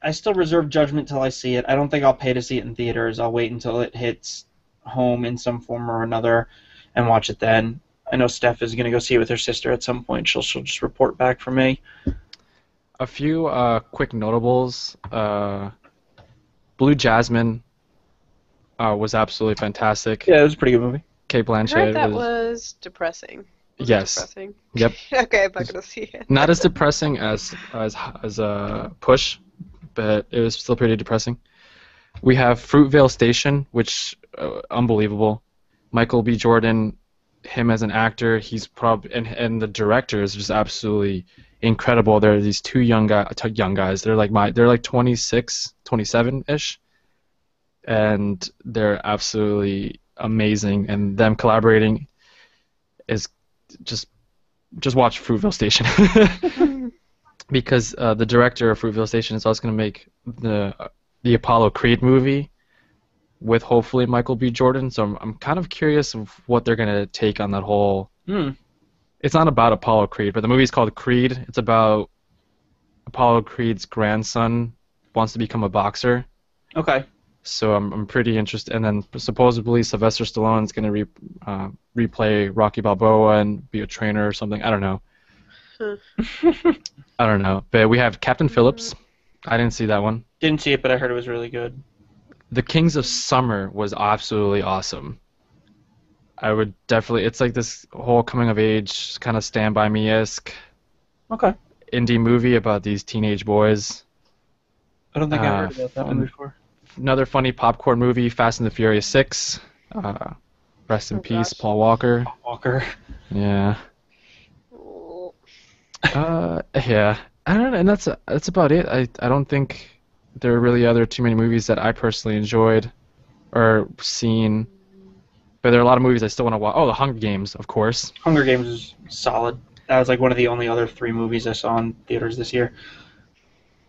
I still reserve judgment till I see it. I don't think I'll pay to see it in theaters. I'll wait until it hits home in some form or another and watch it then. I know Steph is gonna go see it with her sister at some point. She'll she'll just report back for me. A few uh, quick notables. Uh, Blue Jasmine uh, was absolutely fantastic. Yeah, it was a pretty good movie. Kate I heard that was, was depressing. Was Yes. Depressing? Yep. [laughs] okay, I'm not gonna see it. not as depressing as as as a push, but it was still pretty depressing. We have Fruitvale Station, which uh, unbelievable. Michael B. Jordan, him as an actor, he's prob and and the director is just absolutely incredible. There are these two young guy, young guys. They're like my, they're like 26, 27 ish, and they're absolutely amazing. And them collaborating is just just watch Fruitvale Station. [laughs] [laughs] because uh, the director of Fruitvale Station is also going to make the the Apollo Creed movie with hopefully Michael B. Jordan. So I'm I'm kind of curious of what they're gonna take on that whole. Hmm. It's not about Apollo Creed, but the movie's called Creed. It's about Apollo Creed's grandson wants to become a boxer. Okay. So I'm I'm pretty interested. And then supposedly Sylvester Stallone's gonna re, uh, replay Rocky Balboa and be a trainer or something. I don't know. [laughs] I don't know. But we have Captain Phillips. I didn't see that one. Didn't see it, but I heard it was really good. The Kings of Summer was absolutely awesome. I would definitely. It's like this whole coming of age kind of Stand by Me esque Okay. indie movie about these teenage boys. I don't think Uh, I've heard about that one before. Another funny popcorn movie, Fast and the Furious Six. Uh, rest in Oh, peace, gosh. Paul Walker. Walker. [laughs] Yeah. Uh, yeah. I don't know, and that's that's about it. I I don't think there are really other too many movies that I personally enjoyed or seen. But there are a lot of movies I still want to watch. Oh, The Hunger Games, of course. Hunger Games is solid. That was like one of the only other three movies I saw in theaters this year.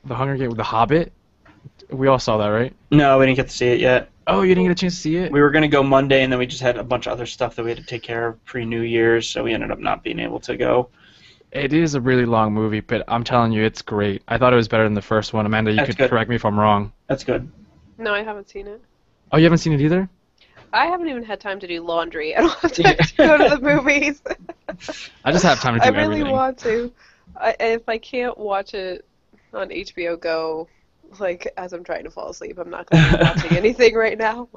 The Hunger Games, with The Hobbit. We all saw that, right? No, we didn't get to see it yet. Oh, you didn't get a chance to see it. We were gonna go Monday, and then we just had a bunch of other stuff that we had to take care of pre New Year's, so we ended up not being able to go. It is a really long movie, but I'm telling you, it's great. I thought it was better than the first one. Amanda, you That's could good. correct me if I'm wrong. That's good. no, I haven't seen it. Oh, you haven't seen it either? I haven't even had time to do laundry. I don't have [laughs] time to go to the movies. I just have time to do everything. I really everything. want to. I, if I can't watch it on HBO Go, like as I'm trying to fall asleep, I'm not going to be [laughs] watching anything right now.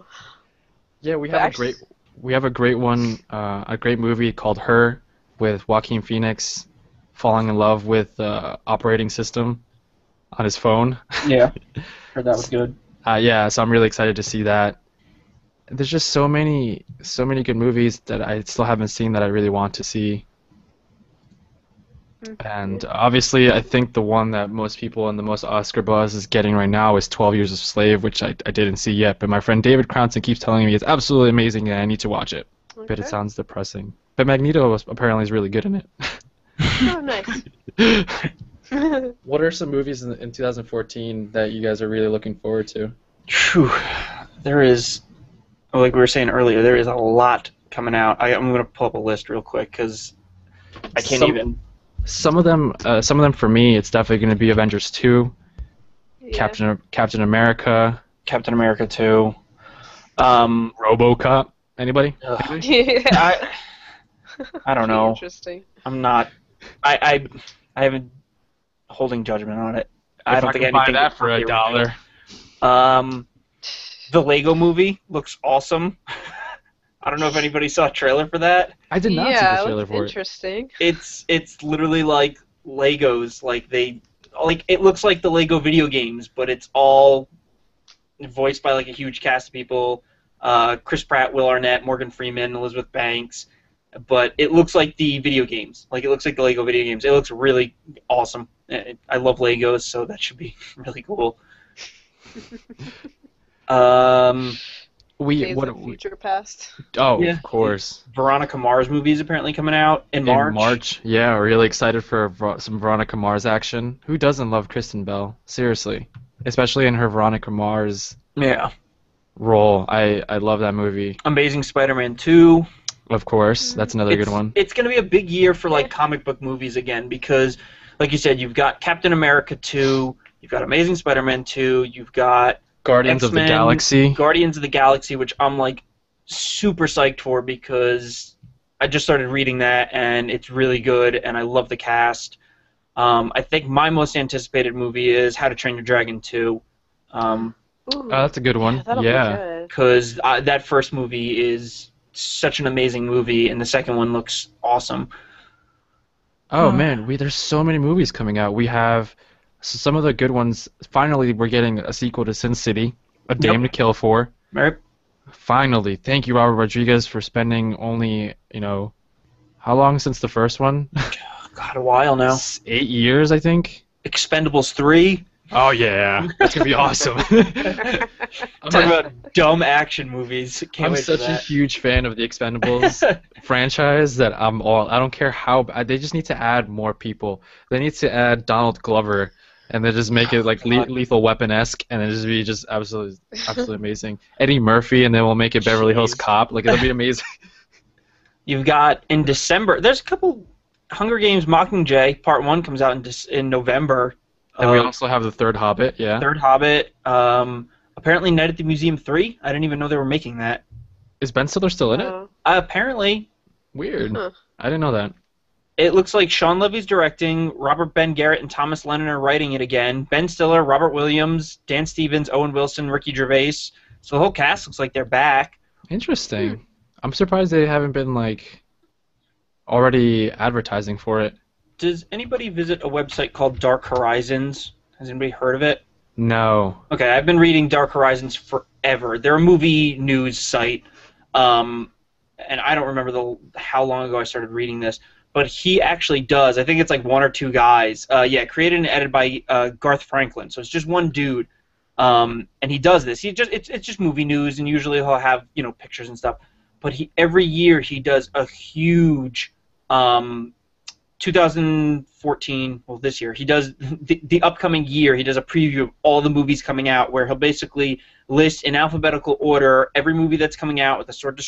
Yeah, we But have actually- a great we have a great one, uh, a great movie called Her with Joaquin Phoenix falling in love with uh, operating system on his phone. Yeah, [laughs] heard that was good. Uh, yeah, so I'm really excited to see that. There's just so many so many good movies that I still haven't seen that I really want to see. Mm-hmm. And obviously, I think the one that most people and the most Oscar buzz is getting right now is 12 Years a Slave, which I, I didn't see yet. But my friend David Cronson keeps telling me it's absolutely amazing and I need to watch it. But it sounds depressing. But Magneto was, apparently is really good in it. Oh, nice. [laughs] [laughs] what are some movies in, in 2014 that you guys are really looking forward to? Phew. There is, like we were saying earlier, there is a lot coming out. I, I'm gonna pull up a list real quick because I can't Some- even. Some of them, uh, some of them for me, it's definitely going to be Avengers 2, Yeah. Captain Captain America, Captain America 2. Um, RoboCop. Anybody? ugh, Yeah. [laughs] [laughs] I, I don't know. Interesting. I'm not. I I I haven't holding judgment on it. I don't I think could buy anything that is for a dollar. real. Um, the Lego Movie looks awesome. [laughs] I don't know if anybody saw a trailer for that. I did not yeah, see the trailer looks for it. interesting. It's it's literally like Legos. Like they like it looks like the Lego video games, but it's all voiced by like a huge cast of people. Uh, Chris Pratt, Will Arnett, Morgan Freeman, Elizabeth Banks. But it looks like the video games. Like it looks like the Lego video games. It looks really awesome. I I love Legos, so that should be [laughs] really cool. [laughs] um, We Days what? of we- Future Past. oh, Yeah. of course. Veronica Mars movie is apparently coming out in March. In March, yeah, really excited for some Veronica Mars action. Who doesn't love Kristen Bell? Seriously, especially in her Veronica Mars Yeah. role. I I love that movie. Amazing Spider-Man 2. Of course, that's another it's, good one. It's going to be a big year for like comic book movies again because, like you said, you've got Captain America 2, you've got Amazing Spider-Man 2, you've got Guardians of the Galaxy. Guardians of the Galaxy, which I'm like super psyched for because I just started reading that and it's really good and I love the cast. Um, I think my most anticipated movie is How to Train Your Dragon 2. Um, Ooh. Oh, that's a good one. yeah, that'll yeah. because uh, that first movie is such an amazing movie, and the second one looks awesome. Oh man, we there's so many movies coming out. We have s- some of the good ones. Finally, we're getting a sequel to Sin City, A Dame to Kill For. Right? Finally, thank you, Robert Rodriguez, for spending only you know, how long since the first one? [laughs] God, a while now. Eight years, I think. Expendables three. Oh yeah, that's gonna be [laughs] awesome. I'm, Talk a- about dumb action movies. Can't I'm wait for such a that. huge fan of the Expendables [laughs] franchise that I'm all. I don't care how. bad- They just need to add more people. They need to add Donald Glover and then just make it like le- God. Lethal Weapon esque, and then just be just absolutely absolutely amazing. Eddie Murphy, and then we'll make it Beverly Hills Jeez. Cop. Like it'll be [laughs] amazing. You've got in December. There's a couple Hunger Games Mockingjay Part One comes out in Dec- in November. And we Uh, also have the third Hobbit. Yeah, Third Hobbit. Um, apparently, Night at the Museum three. I didn't even know they were making that. is Ben Stiller still in it? Uh, apparently, Weird. Huh. I didn't know that. it looks like Shawn Levy's directing. Robert Ben Garant and Thomas Lennon are writing it again. Ben Stiller, Robin Williams, Dan Stevens, Owen Wilson, Ricky Gervais. So the whole cast looks like they're back. Interesting. I'm surprised they haven't been like already advertising for it. Does anybody visit a website called Dark Horizons? Has anybody heard of it? No. Okay, I've been reading Dark Horizons forever. They're a movie news site, um, and I don't remember the how long ago I started reading this. But he actually does. I think it's like one or two guys. Uh, yeah, created and edited by uh, Garth Franklin. So it's just one dude, um, and he does this. He just it's it's just movie news, and usually he'll have you know pictures and stuff. But he every year he does a huge. Um, 2014, well, this year, he does [laughs] the, the upcoming year. He does a preview of all the movies coming out, where he'll basically list in alphabetical order every movie that's coming out with a short,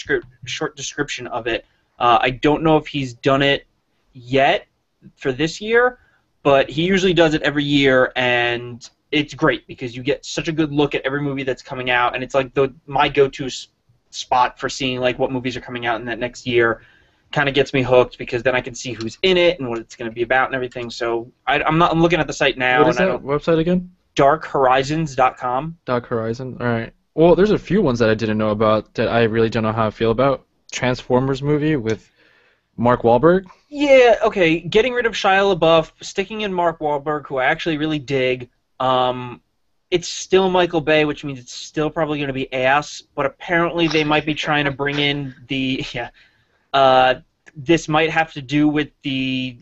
short description of it. Uh, I don't know if he's done it yet for this year, but he usually does it every year, and it's great because you get such a good look at every movie that's coming out, and it's like the my go-to spot for seeing like what movies are coming out in that next year kind of gets me hooked because then I can see who's in it and what it's going to be about and everything. So I, I'm not. I'm looking at the site now, what is that website again? DarkHorizons.com. Dark Horizon. All right. Well, there's a few ones that I didn't know about that I really don't know how I feel about. Transformers movie with Mark Wahlberg. Yeah. Okay. Getting rid of Shia LaBeouf, sticking in Mark Wahlberg, who I actually really dig. Um, it's still Michael Bay, which means it's still probably going to be ass. But apparently they might be trying to bring in the [laughs] yeah. Uh, this might have to do with the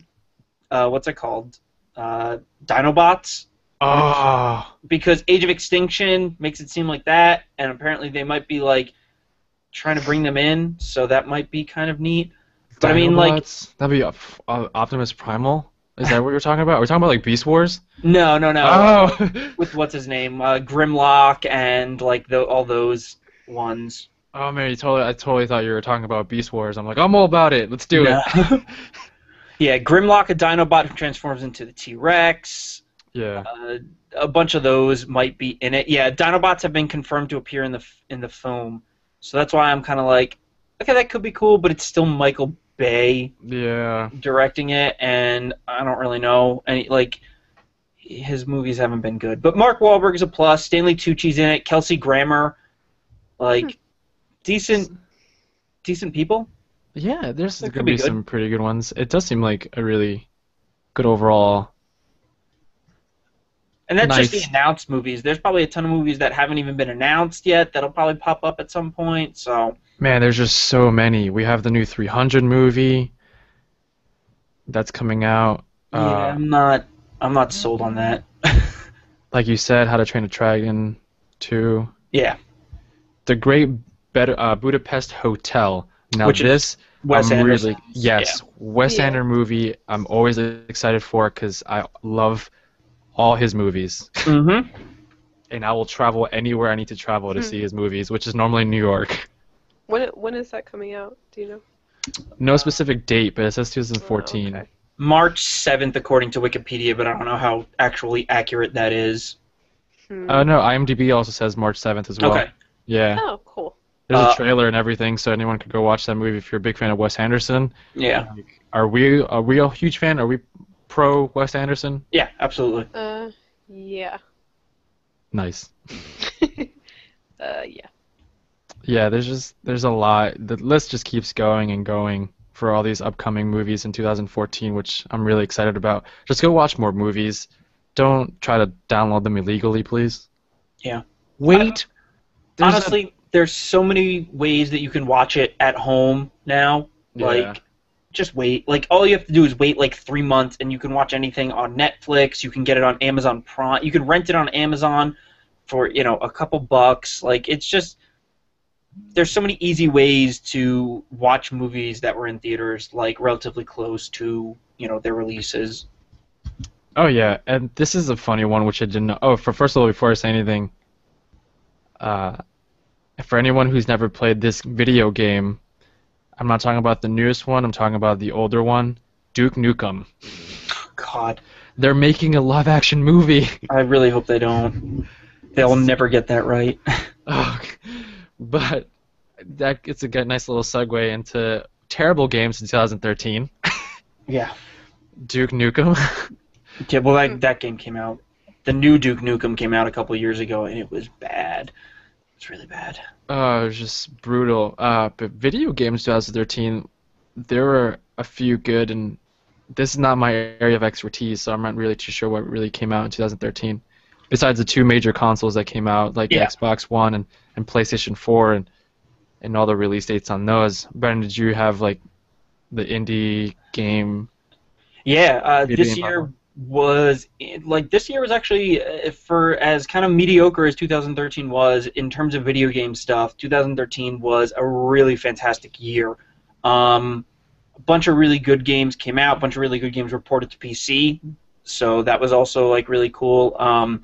uh, what's it called? Uh, Dinobots. Oh. because Age of Extinction makes it seem like that, and apparently they might be like trying to bring them in, so that might be kind of neat. But I mean, like, Dinobots? that'd be uh, uh, Optimus Primal. Is that what you're talking about? Are we talking about like Beast Wars? no, no, no. Oh. With what's his name, uh, Grimlock, and like the, all those ones. Oh man, you totally. I totally thought you were talking about Beast Wars. I'm like, I'm all about it. Let's do No. it. [laughs] yeah, Grimlock, a Dinobot who transforms into the T Rex. yeah. Uh, a bunch of those might be in it. Yeah, Dinobots have been confirmed to appear in the in the film, so that's why I'm kind of like, okay, that could be cool, but it's still Michael Bay. Yeah. directing it, and I don't really know any like his movies haven't been good. But Mark Wahlberg is a plus. Stanley Tucci's in it. Kelsey Grammer, like decent, decent people. Yeah, there's gonna could be, good. some pretty good ones. It does seem like a really good overall. And that's just the announced movies. There's probably a ton of movies that haven't even been announced yet that'll probably pop up at some point. So Man, there's just so many. We have the new 300 movie that's coming out. yeah, Uh, I'm not, I'm not sold on that. [laughs] like you said, How to Train a Dragon 2. yeah, The Great Bed- uh, Budapest Hotel. Now Which is this, Wes I'm Anderson. really yes, Wes Yeah. Anderson movie. I'm always excited for because I love all his movies, Mm-hmm. [laughs] and I will travel anywhere I need to travel to Hmm. see his movies, which is normally New York. When when is that coming out? Do you know? No specific date, but it says 2014. Oh, okay. March 7th, according to Wikipedia, but I don't know how actually accurate that is. Hmm. Uh, no, IMDb also says March 7th as well. Okay. Yeah. oh, cool. There's Uh, a trailer and everything, so anyone could go watch that movie if you're a big fan of Wes Anderson. Yeah. Are we are we a huge fan? Are we pro Wes Anderson? Yeah, absolutely. Uh, yeah. Nice. [laughs] uh, yeah. Yeah, there's just there's a lot. The list just keeps going and going for all these upcoming movies in 2014, which I'm really excited about. Just go watch more movies. Don't try to download them illegally, please. Yeah. Wait. There's a- Honestly, there's so many ways that you can watch it at home now. Yeah. Like, just wait. Like, all you have to do is wait like three months, and you can watch anything on Netflix. You can get it on Amazon Prime. You can rent it on Amazon for you know a couple bucks. Like, it's just there's so many easy ways to watch movies that were in theaters like relatively close to you know their releases. Oh yeah, and this is a funny one which I didn't know. Oh, for first of all, before I say anything, uh, for anyone who's never played this video game, I'm not talking about the newest one. I'm talking about the older one, Duke Nukem. God, They're making a live-action movie. [laughs] I really hope they don't. They'll never get that right. [laughs] Oh, but that it's a good, nice little segue into terrible games in 2013. [laughs] yeah. Duke Nukem. Yeah. Well, that that game came out. The new Duke Nukem came out a couple years ago, and it was bad. It's really bad. Oh, it was just brutal. Uh, but video games 2013, there were a few good, and this is not my area of expertise, so I'm not really too sure what really came out in 2013. Besides the two major consoles that came out, like Yeah. Xbox One and, and PlayStation 4, and and all the release dates on those. Brendan, did you have like the indie game? Yeah. Uh, this year was like this year was actually uh, for as kind of mediocre as 2013 was in terms of video game stuff. 2013 was a really fantastic year. Um, a bunch of really good games came out. A bunch of really good games were ported to PC, so that was also like really cool. Um,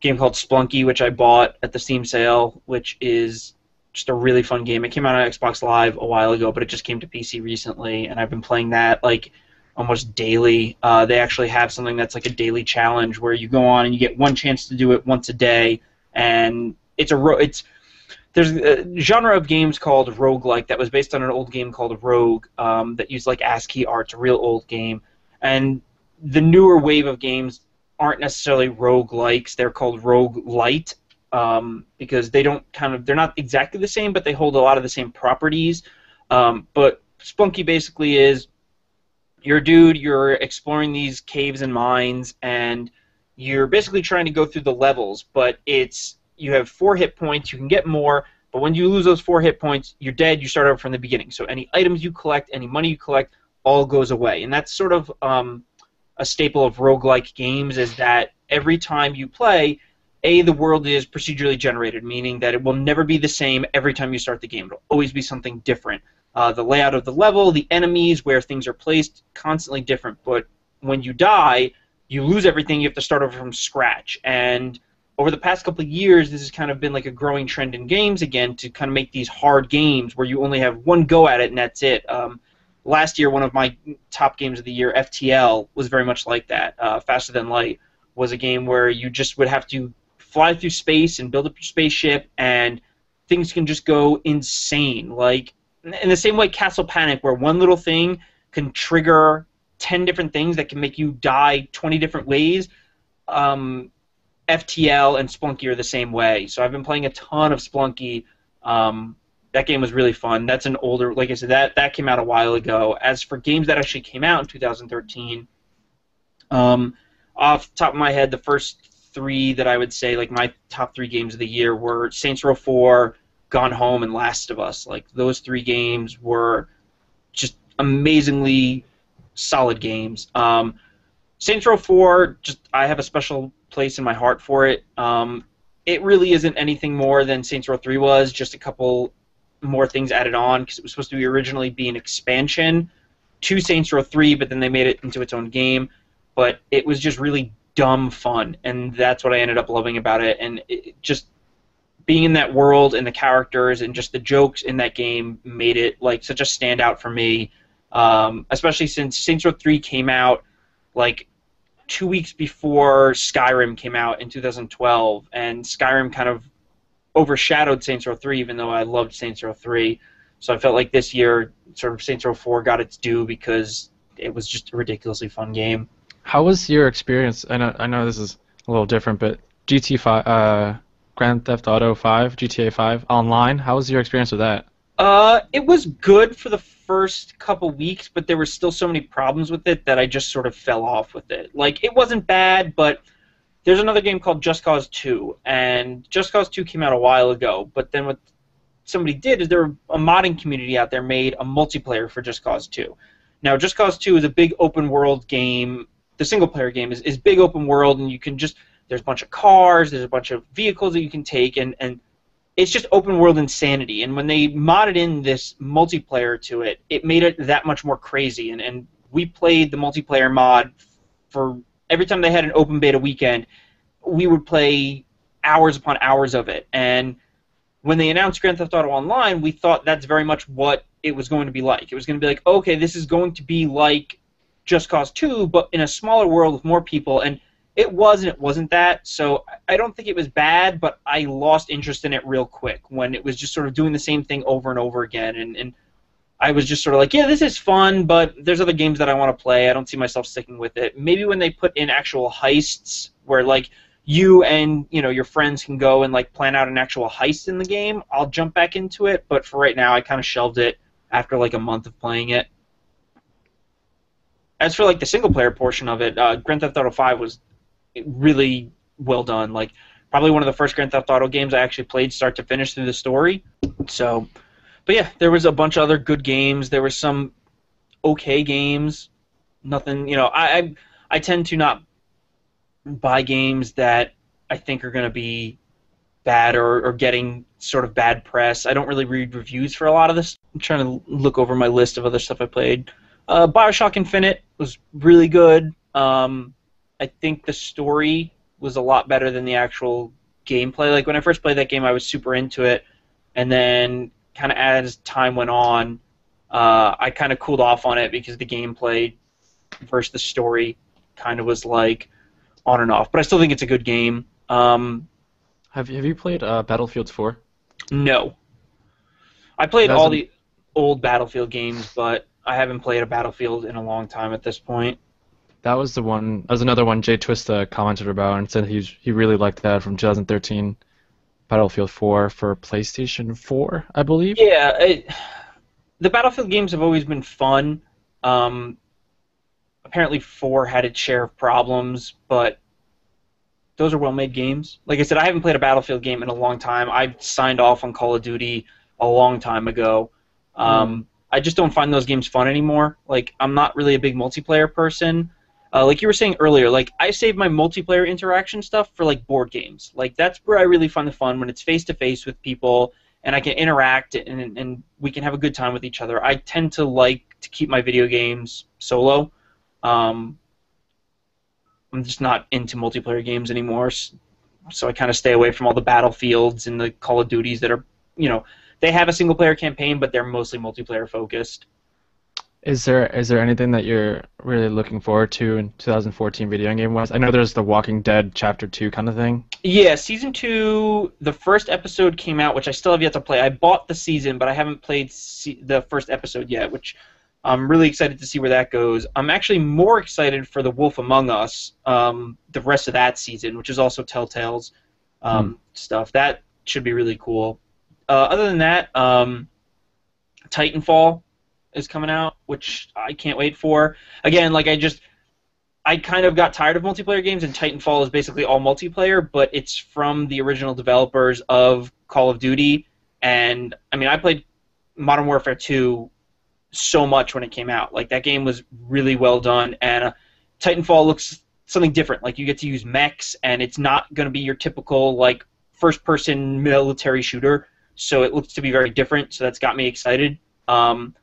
game called Spelunky, which I bought at the Steam sale, which is just a really fun game. It came out on Xbox Live a while ago, but it just came to PC recently, and I've been playing that like almost daily. Uh, they actually have something that's like a daily challenge where you go on and you get one chance to do it once a day, and it's a ro- it's there's a genre of games called roguelike that was based on an old game called Rogue um, that used like ASCII art. A real old game, and the newer wave of games aren't necessarily roguelikes. They're called roguelite um, because they don't kind of they're not exactly the same, but they hold a lot of the same properties. Um, but Spelunky basically is you're a dude, you're exploring these caves and mines, and you're basically trying to go through the levels, but it's you have four hit points, you can get more, but when you lose those four hit points, you're dead, you start over from the beginning. So any items you collect, any money you collect, all goes away. And that's sort of um, a staple of roguelike games is that every time you play, A, the world is procedurally generated, meaning that it will never be the same every time you start the game. It'll always be something different. Uh, the layout of the level, the enemies, where things are placed, constantly different. But when you die, you lose everything. You have to start over from scratch. And over the past couple of years, this has kind of been like a growing trend in games again to kind of make these hard games where you only have one go at it and that's it. Um, last year, one of my top games of the year, FTL, was very much like that. Uh, Faster Than Light was a game where you just would have to fly through space and build up your spaceship, and things can just go insane. Like in the same way, Castle Panic, where one little thing can trigger ten different things that can make you die twenty different ways. Um, FTL and Spelunky are the same way. So I've been playing a ton of Spelunky. Um, that game was really fun. That's an older, like I said, that that came out a while ago. As for games that actually came out in 2013, um, off the top of my head, the first three that I would say, like my top three games of the year, were Saints Row 4, Gone Home, and Last of Us. Like those three games were just amazingly solid games. Um, Saints Row 4, just I have a special place in my heart for it. Um, it really isn't anything more than Saints Row 3 was, just a couple more things added on because it was supposed to be originally be an expansion to Saints Row 3, but then they made it into its own game. But it was just really dumb fun, and that's what I ended up loving about it. And it, just being in that world and the characters and just the jokes in that game made it like such a standout for me. Um, especially since Saints Row 3 came out like two weeks before Skyrim came out in 2012, and Skyrim kind of overshadowed Saints Row 3, even though I loved Saints Row 3. So I felt like this year, sort of Saints Row 4 got its due because it was just a ridiculously fun game. How was your experience? I know I know this is a little different, but GT five, uh, Grand Theft Auto five, GTA five online. How was your experience with that? Uh, it was good for the first couple weeks, but there were still so many problems with it that I just sort of fell off with it. Like, it wasn't bad, but there's another game called Just Cause 2, and Just Cause 2 came out a while ago, but then what somebody did is there a modding community out there made a multiplayer for Just Cause 2. Now, Just Cause 2 is a big open world game. The single player game is, is big open world, and you can just there's a bunch of cars, there's a bunch of vehicles that you can take, and, and it's just open world insanity. And when they modded in this multiplayer to it, it made it that much more crazy. And, and we played the multiplayer mod for every time they had an open beta weekend, we would play hours upon hours of it. And when they announced Grand Theft Auto Online, we thought that's very much what it was going to be like. It was going to be like, okay, this is going to be like Just Cause 2, but in a smaller world with more people. And it was and it wasn't that. So I don't think it was bad, but I lost interest in it real quick when it was just sort of doing the same thing over and over again. And, and I was just sort of like, yeah, this is fun, but there's other games that I want to play. I don't see myself sticking with it. Maybe when they put in actual heists where like you and you know your friends can go and like plan out an actual heist in the game, I'll jump back into it. But for right now, I kind of shelved it after like a month of playing it. As for like the single player portion of it, uh, Grand Theft Auto 5 was really well done. Like probably one of the first Grand Theft Auto games I actually played start to finish through the story. So, but yeah, there was a bunch of other good games. There were some okay games. Nothing, you know, I I, I tend to not buy games that I think are going to be bad or, or getting sort of bad press. I don't really read reviews for a lot of this. I'm trying to look over my list of other stuff I played. Uh, Bioshock Infinite was really good. Um, I think the story was a lot better than the actual gameplay. Like when I first played that game, I was super into it, and then kind of as time went on, uh, I kind of cooled off on it because the gameplay versus the story kind of was like on and off. But I still think it's a good game. Um, Have Have you played uh, Battlefield 4? no, I played all the old Battlefield games, but I haven't played a Battlefield in a long time at this point. That was the one. That was another one Jay Twista commented about and said he's he really liked that from 2013, Battlefield 4 for PlayStation 4, I believe. Yeah, it, the Battlefield games have always been fun. Um, apparently, four had its share of problems, but those are well-made games. Like I said, I haven't played a Battlefield game in a long time. I signed off on Call of Duty a long time ago. Um, I just don't find those games fun anymore. Like I'm not really a big multiplayer person. Uh, like you were saying earlier, like I save my multiplayer interaction stuff for like board games. Like that's where I really find the fun when it's face to face with people and I can interact and, and we can have a good time with each other. I tend to like to keep my video games solo. Um, I'm just not into multiplayer games anymore, so I kind of stay away from all the battlefields and the Call of Duties that are, you know, they have a single player campaign, but they're mostly multiplayer focused. Is there is there anything that you're really looking forward to in 2014 video game wise? I know there's the Walking Dead Chapter 2 kind of thing. Yeah, season two, the first episode came out, which I still have yet to play. I bought the season, but I haven't played se- the first episode yet, which I'm really excited to see where that goes. I'm actually more excited for The Wolf Among Us, um, the rest of that season, which is also Telltale's um, stuff. That should be really cool. Uh, other than that, um, Titanfall is coming out, which I can't wait for. Again, like I just I kind of got tired of multiplayer games, and Titanfall is basically all multiplayer, but it's from the original developers of Call of Duty. And I mean, I played Modern Warfare 2 so much when it came out. Like that game was really well done, and uh, Titanfall looks something different. Like you get to use mechs, and it's not going to be your typical like first-person military shooter. So it looks to be very different. So that's got me excited. Um,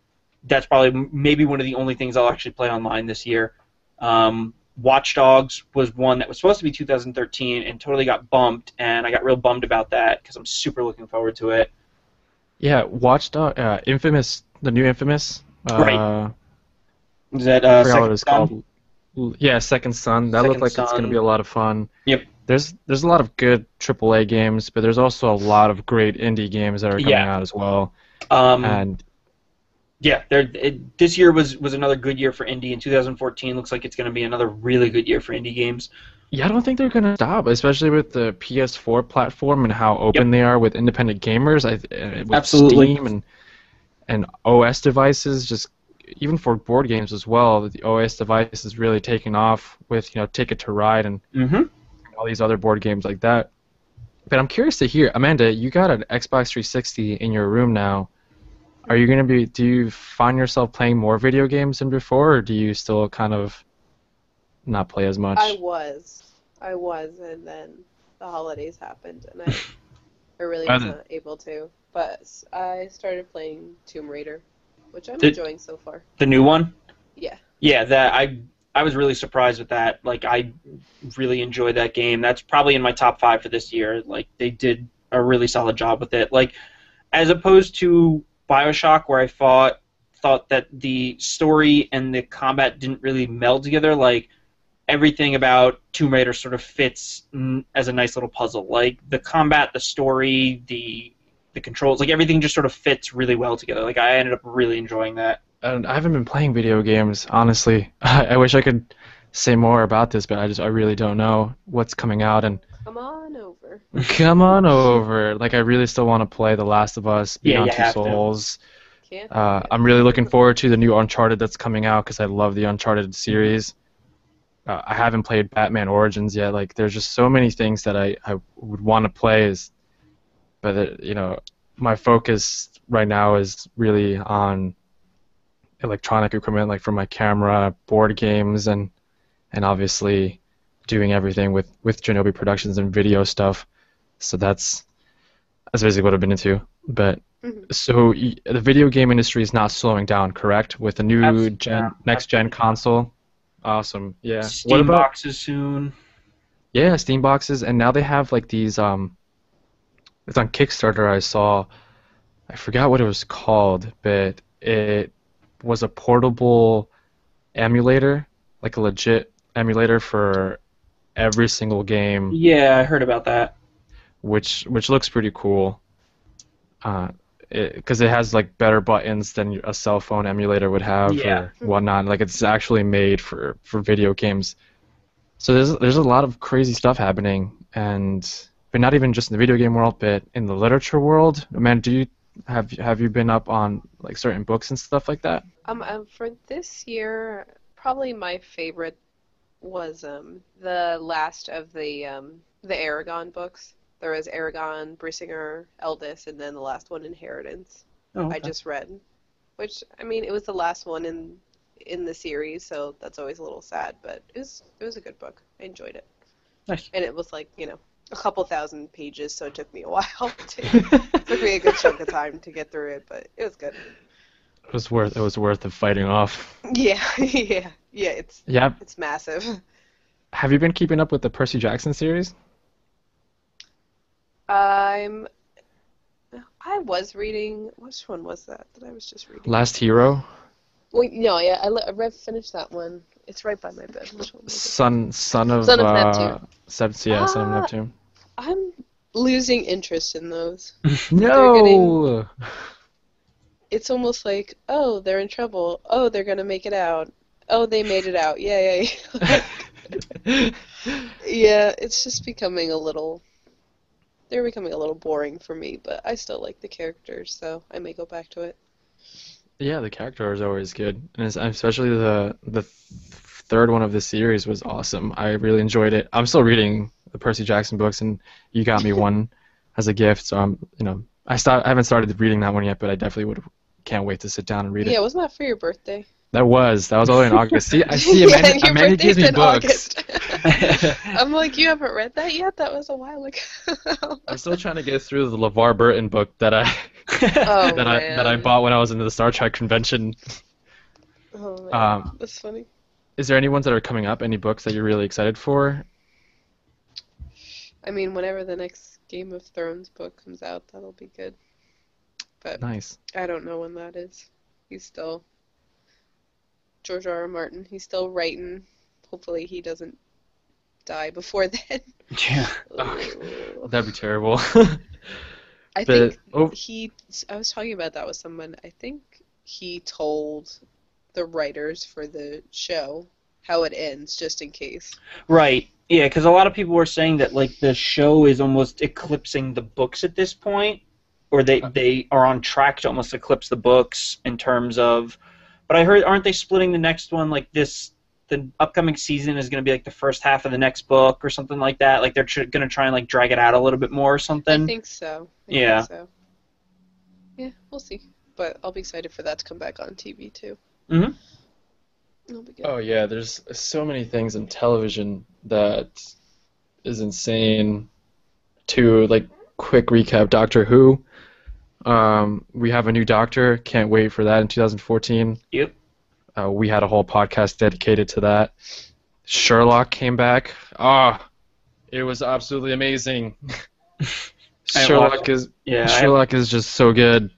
that's probably maybe one of the only things I'll actually play online this year. Um, Watch Dogs was one that was supposed to be 2013 and totally got bumped, and I got real bummed about that because I'm super looking forward to it. Yeah, Watchdog, uh, Infamous, the new Infamous. Uh, Right. Is that I uh, forgot what it's Son? called. Yeah, Second Son. That Second looked like it's going to be a lot of fun. Yep. There's there's a lot of good AAA games, but there's also a lot of great indie games that are coming Yeah. out as well. Um, And yeah. It, this year was was another good year for indie, and 2014 looks like it's going to be another really good year for indie games. yeah, I don't think they're going to stop, especially with the PS4 platform and how open they are with independent gamers. I uh, with Absolutely. Steam and and OS devices, just even for board games as well. The OS device is really taking off with you know Ticket to Ride and Mm-hmm. all these other board games like that. But I'm curious to hear, Amanda, you got an Xbox 360 in your room now. Are you gonna be? Do you find yourself playing more video games than before, or do you still kind of not play as much? I was. I was, and then the holidays happened, and I, [laughs] I really wasn't able to. But I started playing Tomb Raider, which I'm Did- enjoying so far. The new one. Yeah. Yeah, that I I was really surprised with that. Like I really enjoyed that game. That's probably in my top five for this year. Like they did a really solid job with it. Like as opposed to Bioshock, where I thought thought that the story and the combat didn't really meld together. Like everything about Tomb Raider sort of fits as a nice little puzzle. Like the combat, the story, the the controls, like everything just sort of fits really well together. Like I ended up really enjoying that. And I haven't been playing video games, honestly. [laughs] I wish I could say more about this, but I just I really don't know what's coming out and Come on over. come on over. Like I really still want to play The Last of Us, Yeah, Beyond you Two have to. Souls. Can't. Uh, I'm really looking forward to the new Uncharted that's coming out because I love the Uncharted series. Uh, I haven't played Batman Origins yet. Like, there's just so many things that I, I would want to play. Is, but it, you know, my focus right now is really on electronic equipment, like for my camera, board games, and and obviously doing everything with with Genobi Productions and video stuff. So that's that's basically what I've been into. But Mhm. so the video game industry is not slowing down, correct? With the new Absolutely gen, not. next gen console. Awesome. Yeah. Steam what about boxes soon. yeah, Steam boxes, and now they have like these. Um, it's on Kickstarter. I saw, I forgot what it was called, but it was a portable emulator, like a legit emulator for every single game, Yeah, I heard about that. which which looks pretty cool. Uh, because it, has like better buttons than a cell phone emulator would have Yeah. or whatnot. Like it's actually made for for video games. So there's there's a lot of crazy stuff happening, and but not even just in the video game world, but in the literature world. Man, do you have have you been up on like certain books and stuff like that? Um, um, for this year, probably my favorite was um the last of the um the Eragon books. There was Eragon, Brisingr, Eldest, and then the last one, Inheritance. Oh, I just read, which I mean, it was the last one in in the series, so that's always a little sad. But it was it was a good book. I enjoyed it, Nice. and it was like you know a couple thousand pages, so it took me a [laughs] while. To, it [laughs] took me a good chunk of time to get through it, but it was good. It was worth it was worth the fighting off. [laughs] Yeah, yeah, yeah. It's Yeah. it's massive. [laughs] Have you been keeping up with the Percy Jackson series? I'm. I was reading. Which one was that that I was just reading? Last Hero, Well, no, yeah, I, le- I read finished that one. It's right by my bed. Which one son son of Son of uh, Neptune. Seb- yeah, son of Ah. Neptune. I'm losing interest in those. [laughs] No. [laughs] It's almost like, oh, they're in trouble. Oh, they're gonna make it out. Oh, they made it out. Yay! yeah, Yeah, [laughs] Yeah, it's just becoming a little. They're becoming a little boring for me, but I still like the characters, so I may go back to it. Yeah, the character is always good, and it's, especially the the th- third one of the series was awesome. I really enjoyed it. I'm still reading the Percy Jackson books, and you got me one [laughs] as a gift, so I'm you know I start I haven't started reading that one yet, but I definitely would can't wait to sit down and read it. Yeah, it. wasn't that for your birthday? That was that was all in August. See, I [laughs] see yeah, Amanda, and your Amanda gives birthday's me in books. August. [laughs] I'm like, you haven't read that yet? That was a while ago. [laughs] I'm still trying to get through the LeVar Burton book that I Oh, that I that I bought when I was in the Star Trek convention. oh man, Um, that's funny. Is there any ones that are coming up? Any books that you're really excited for? I mean, whenever the next Game of Thrones book comes out, that'll be good. But Nice. I don't know when that is. He's still George R. R. Martin. He's still writing. Hopefully, he doesn't die before [laughs] then. yeah. Ooh. That'd be terrible. [laughs] I but think oh, he. I was talking about that with someone. I think he told the writers for the show how it ends, just in case. Right. Yeah, because a lot of people were saying that like the show is almost eclipsing the books at this point, or they uh. they are on track to almost eclipse the books in terms of. But I heard, aren't they splitting the next one like this? The upcoming season is going to be like the first half of the next book or something like that. Like they're tr- going to try and like drag it out a little bit more or something. I think so. I Yeah. Think so. Yeah, we'll see. But I'll be excited for that to come back on TV too. Mhm. It'll be good. oh yeah, there's so many things in television that is insane. To like quick recap, Doctor Who. Um, we have a new Doctor. Can't wait for that in 2014. Yep. Uh, we had a whole podcast dedicated to that. Sherlock came back. Ah, it was absolutely amazing. [laughs] Sherlock is Yeah, I- Sherlock is just so good.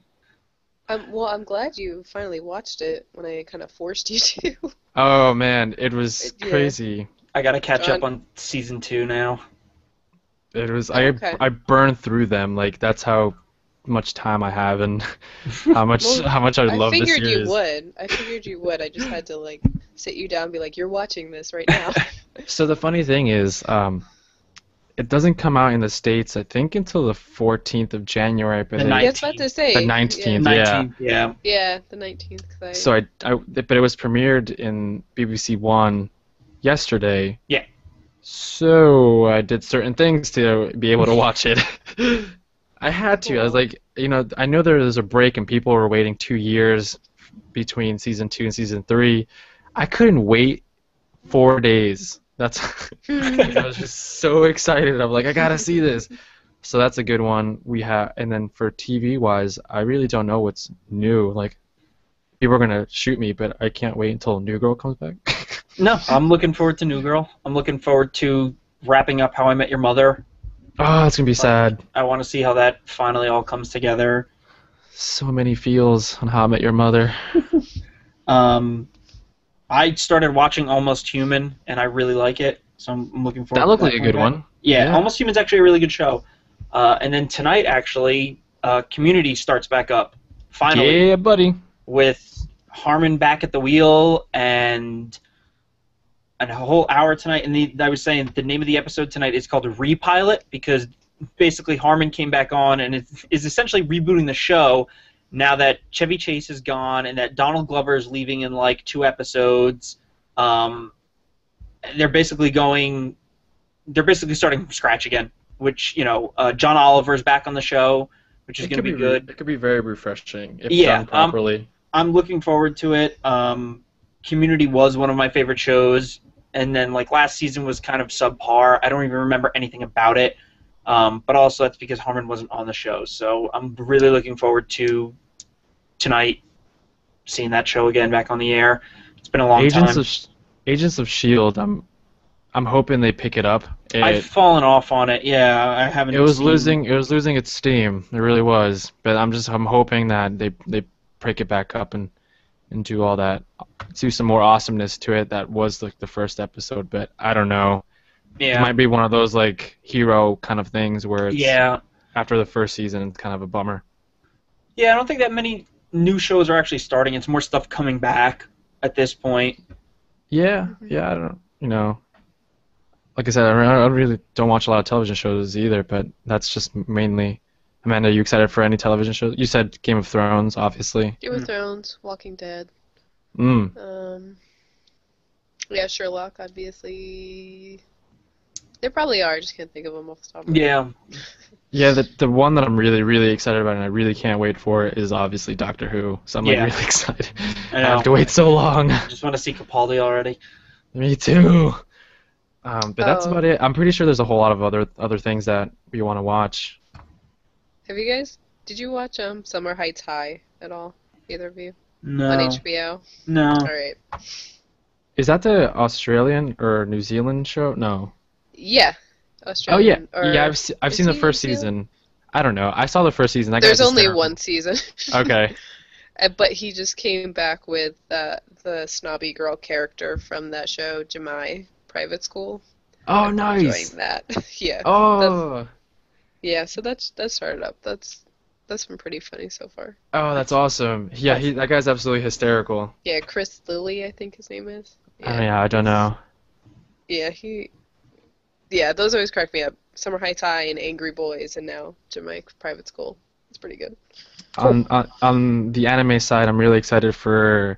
Um, well, I'm glad you finally watched it when I kind of forced you to. [laughs] Oh man, it was Yeah. crazy. I gotta catch up on season two now. It was I Okay. I burned through them like that's how much time I have and [laughs] how much Well, how much I I love this series. I figured you would. I figured you would. I just had to like sit you down and be like, "You're watching this right now." [laughs] So the funny thing is, um, it doesn't come out in the states. I think until the 14th of January, but The then- yeah, I was about to say. The yeah. 19th. Yeah. 19, yeah. Yeah, the 19th. I, So I, I, but it was premiered in BBC One yesterday. Yeah. So I did certain things to be able to watch it. [laughs] I had to. I was like, you know, I know there was a break and people were waiting two years between season two and season three. I couldn't wait four days. That's. [laughs] I was just so excited. I'm like, I gotta see this. So that's a good one. We have, and then for TV wise, I really don't know what's new. Like, people are gonna shoot me, but I can't wait until New Girl comes back. [laughs] No, I'm looking forward to New Girl. I'm looking forward to wrapping up How I Met Your Mother. Oh, it's gonna be sad. I want to see how that finally all comes together. So many feels on How I Met Your Mother. [laughs] Um, I started watching Almost Human, and I really like it. So I'm looking forward. That looked like a good one. Yeah, Yeah. Almost Human's actually a really good show. Uh, and then tonight, actually, uh, Community starts back up. Finally, Yeah, buddy. with Harmon back at the wheel and a whole hour tonight. And the, I was saying the name of the episode tonight is called Repilot because basically Harmon came back on and is, is essentially rebooting the show now that Chevy Chase is gone and that Donald Glover is leaving in like two episodes. Um, they're basically going. They're basically starting from scratch again. Which you know, uh, John Oliver's back on the show, which is going to could be good. It could be very refreshing if Yeah, done um, properly. I'm looking forward to it. Um, Community was one of my favorite shows, and then like last season was kind of subpar. I don't even remember anything about it. Um, but also that's because Harmon wasn't on the show, so I'm really looking forward to tonight seeing that show again back on the air. It's been a long time. Agents time. of Sh- Agents of Shield. I'm I'm hoping they pick it up. It, I've fallen off on it. Yeah, I haven't. it was seen- losing it was losing its steam. It really was. But I'm just I'm hoping that they they pick it back up and and do all that do some more awesomeness to it that was like the first episode. But I don't know. It Yeah, might be one of those like hero kind of things where it's yeah, after the first season it's kind of a bummer. yeah. I don't think that many new shows are actually starting. It's more stuff coming back at this point. Yeah, yeah, I don't, you know, like I said, I really don't watch a lot of television shows either, but that's just mainly. Amanda, are you excited for any television shows? You said Game of Thrones, obviously. Game of Thrones, Walking Dead. Mm. Um, yeah, Sherlock, obviously. There probably are. I just can't think of them off the top. of my head. Yeah, [laughs] Yeah, the the one that I'm really really excited about and I really can't wait for is obviously Doctor Who. So I'm like Yeah. really [laughs] excited. I I have to wait so long. I just want to see Capaldi already. Me too. Um, but that's Oh. about it. I'm pretty sure there's a whole lot of other other things that we want to watch. Have you guys? Did you watch um Summer Heights High at all? Either of you No, on HBO? no. All right. Is that the Australian or New Zealand show? No. Yeah. Australian. Oh yeah, or- yeah. I've se- I've is seen the first season. I don't know. I saw the first season. That There's only hysterical. one season. [laughs] Okay. Uh, but he just came back with uh, the snobby girl character from that show, Ja'mie Private School. Oh, I'm nice. Enjoying that. [laughs] yeah. Oh, Yeah. So that's that started up. That's that's been pretty funny so far. oh, that's awesome. Yeah, he, that guy's absolutely hysterical. Yeah, Chris Lilley, I think his name is. Oh, yeah, I don't know. Yeah, he. Yeah, those always crack me up. Summer High and Angry Boys, and now Jamaica Private School. It's pretty good. On, on on the anime side, I'm really excited for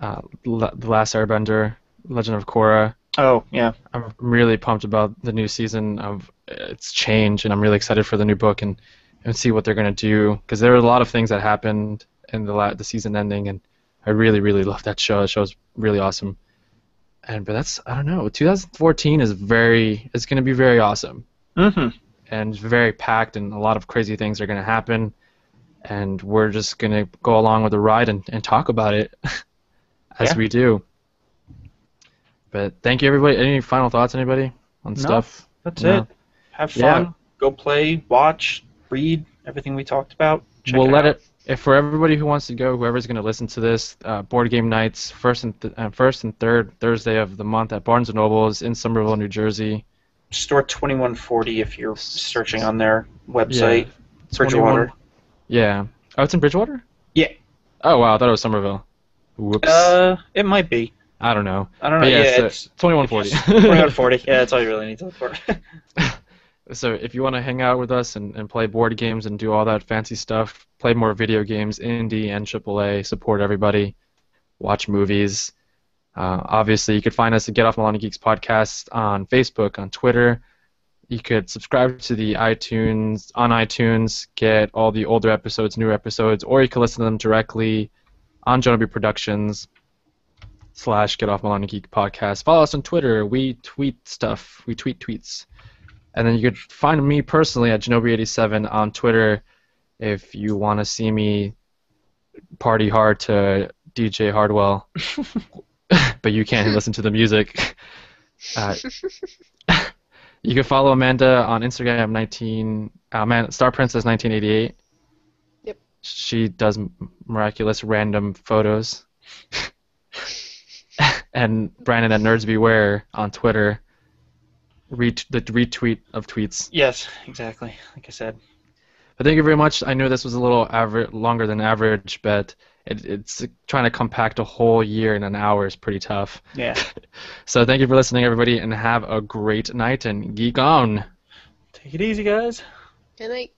uh, La- the Last Airbender, Legend of Korra. Oh, yeah. I'm really pumped about the new season of its change, and I'm really excited for the new book and and see what they're gonna do because there were a lot of things that happened in the la- the season ending, and I really really love that show. The show's really awesome. And but that's I don't know. 2014 is very it's gonna be very awesome Mm-hmm. and very packed, and a lot of crazy things are gonna happen, and we're just gonna go along with the ride and, and talk about it. [laughs] as Yeah. we do. But thank you, everybody. Any final thoughts, anybody, on No. stuff? That's No. it. Have fun. Yeah. Go play, watch, read everything we talked about. Check we'll it let out. it. If for everybody who wants to go, whoever's going to listen to this, uh, board game nights first and th- uh, first and third Thursday of the month at Barnes and Nobles in Somerville, New Jersey. Store 2140 if you're searching on their website. Bridgewater. 21 Yeah. Oh, it's in Bridgewater. Yeah. Oh wow, I thought it was Somerville. Whoops. Uh, it might be. I don't know. I don't know. But yeah, yeah, so it's 2140. [laughs] 2140. Yeah, that's all you really need to look for. [laughs] So if you want to hang out with us and, and play board games and do all that fancy stuff, play more video games, indie and AAA, support everybody, watch movies. Uh, obviously, you could find us at Get Off My Lawn You Geeks podcast on Facebook, on Twitter. You could subscribe to the iTunes on iTunes, get all the older episodes, new episodes, or you can listen to them directly on Genobi Productions slash Get Off My Lawn You Geek podcast. Follow us on Twitter. We tweet stuff. We tweet tweets. And then you could find me personally at Genobi87 on Twitter if you want to see me party hard to DJ Hardwell, [laughs] but you can't listen to the music. Uh, [laughs] you can follow Amanda on Instagram, 19 uh, man, Star Princess 1988. Yep. She does miraculous random photos. [laughs] and Brandon at Nerds Beware on Twitter. Ret- the retweet of tweets. yes, exactly. Like I said. But thank you very much. I know this was a little aver- longer than average, but it, it's trying to compact a whole year in an hour is pretty tough. Yeah. [laughs] So thank you for listening, everybody, and have a great night and geek on. Take it easy, guys. Good night.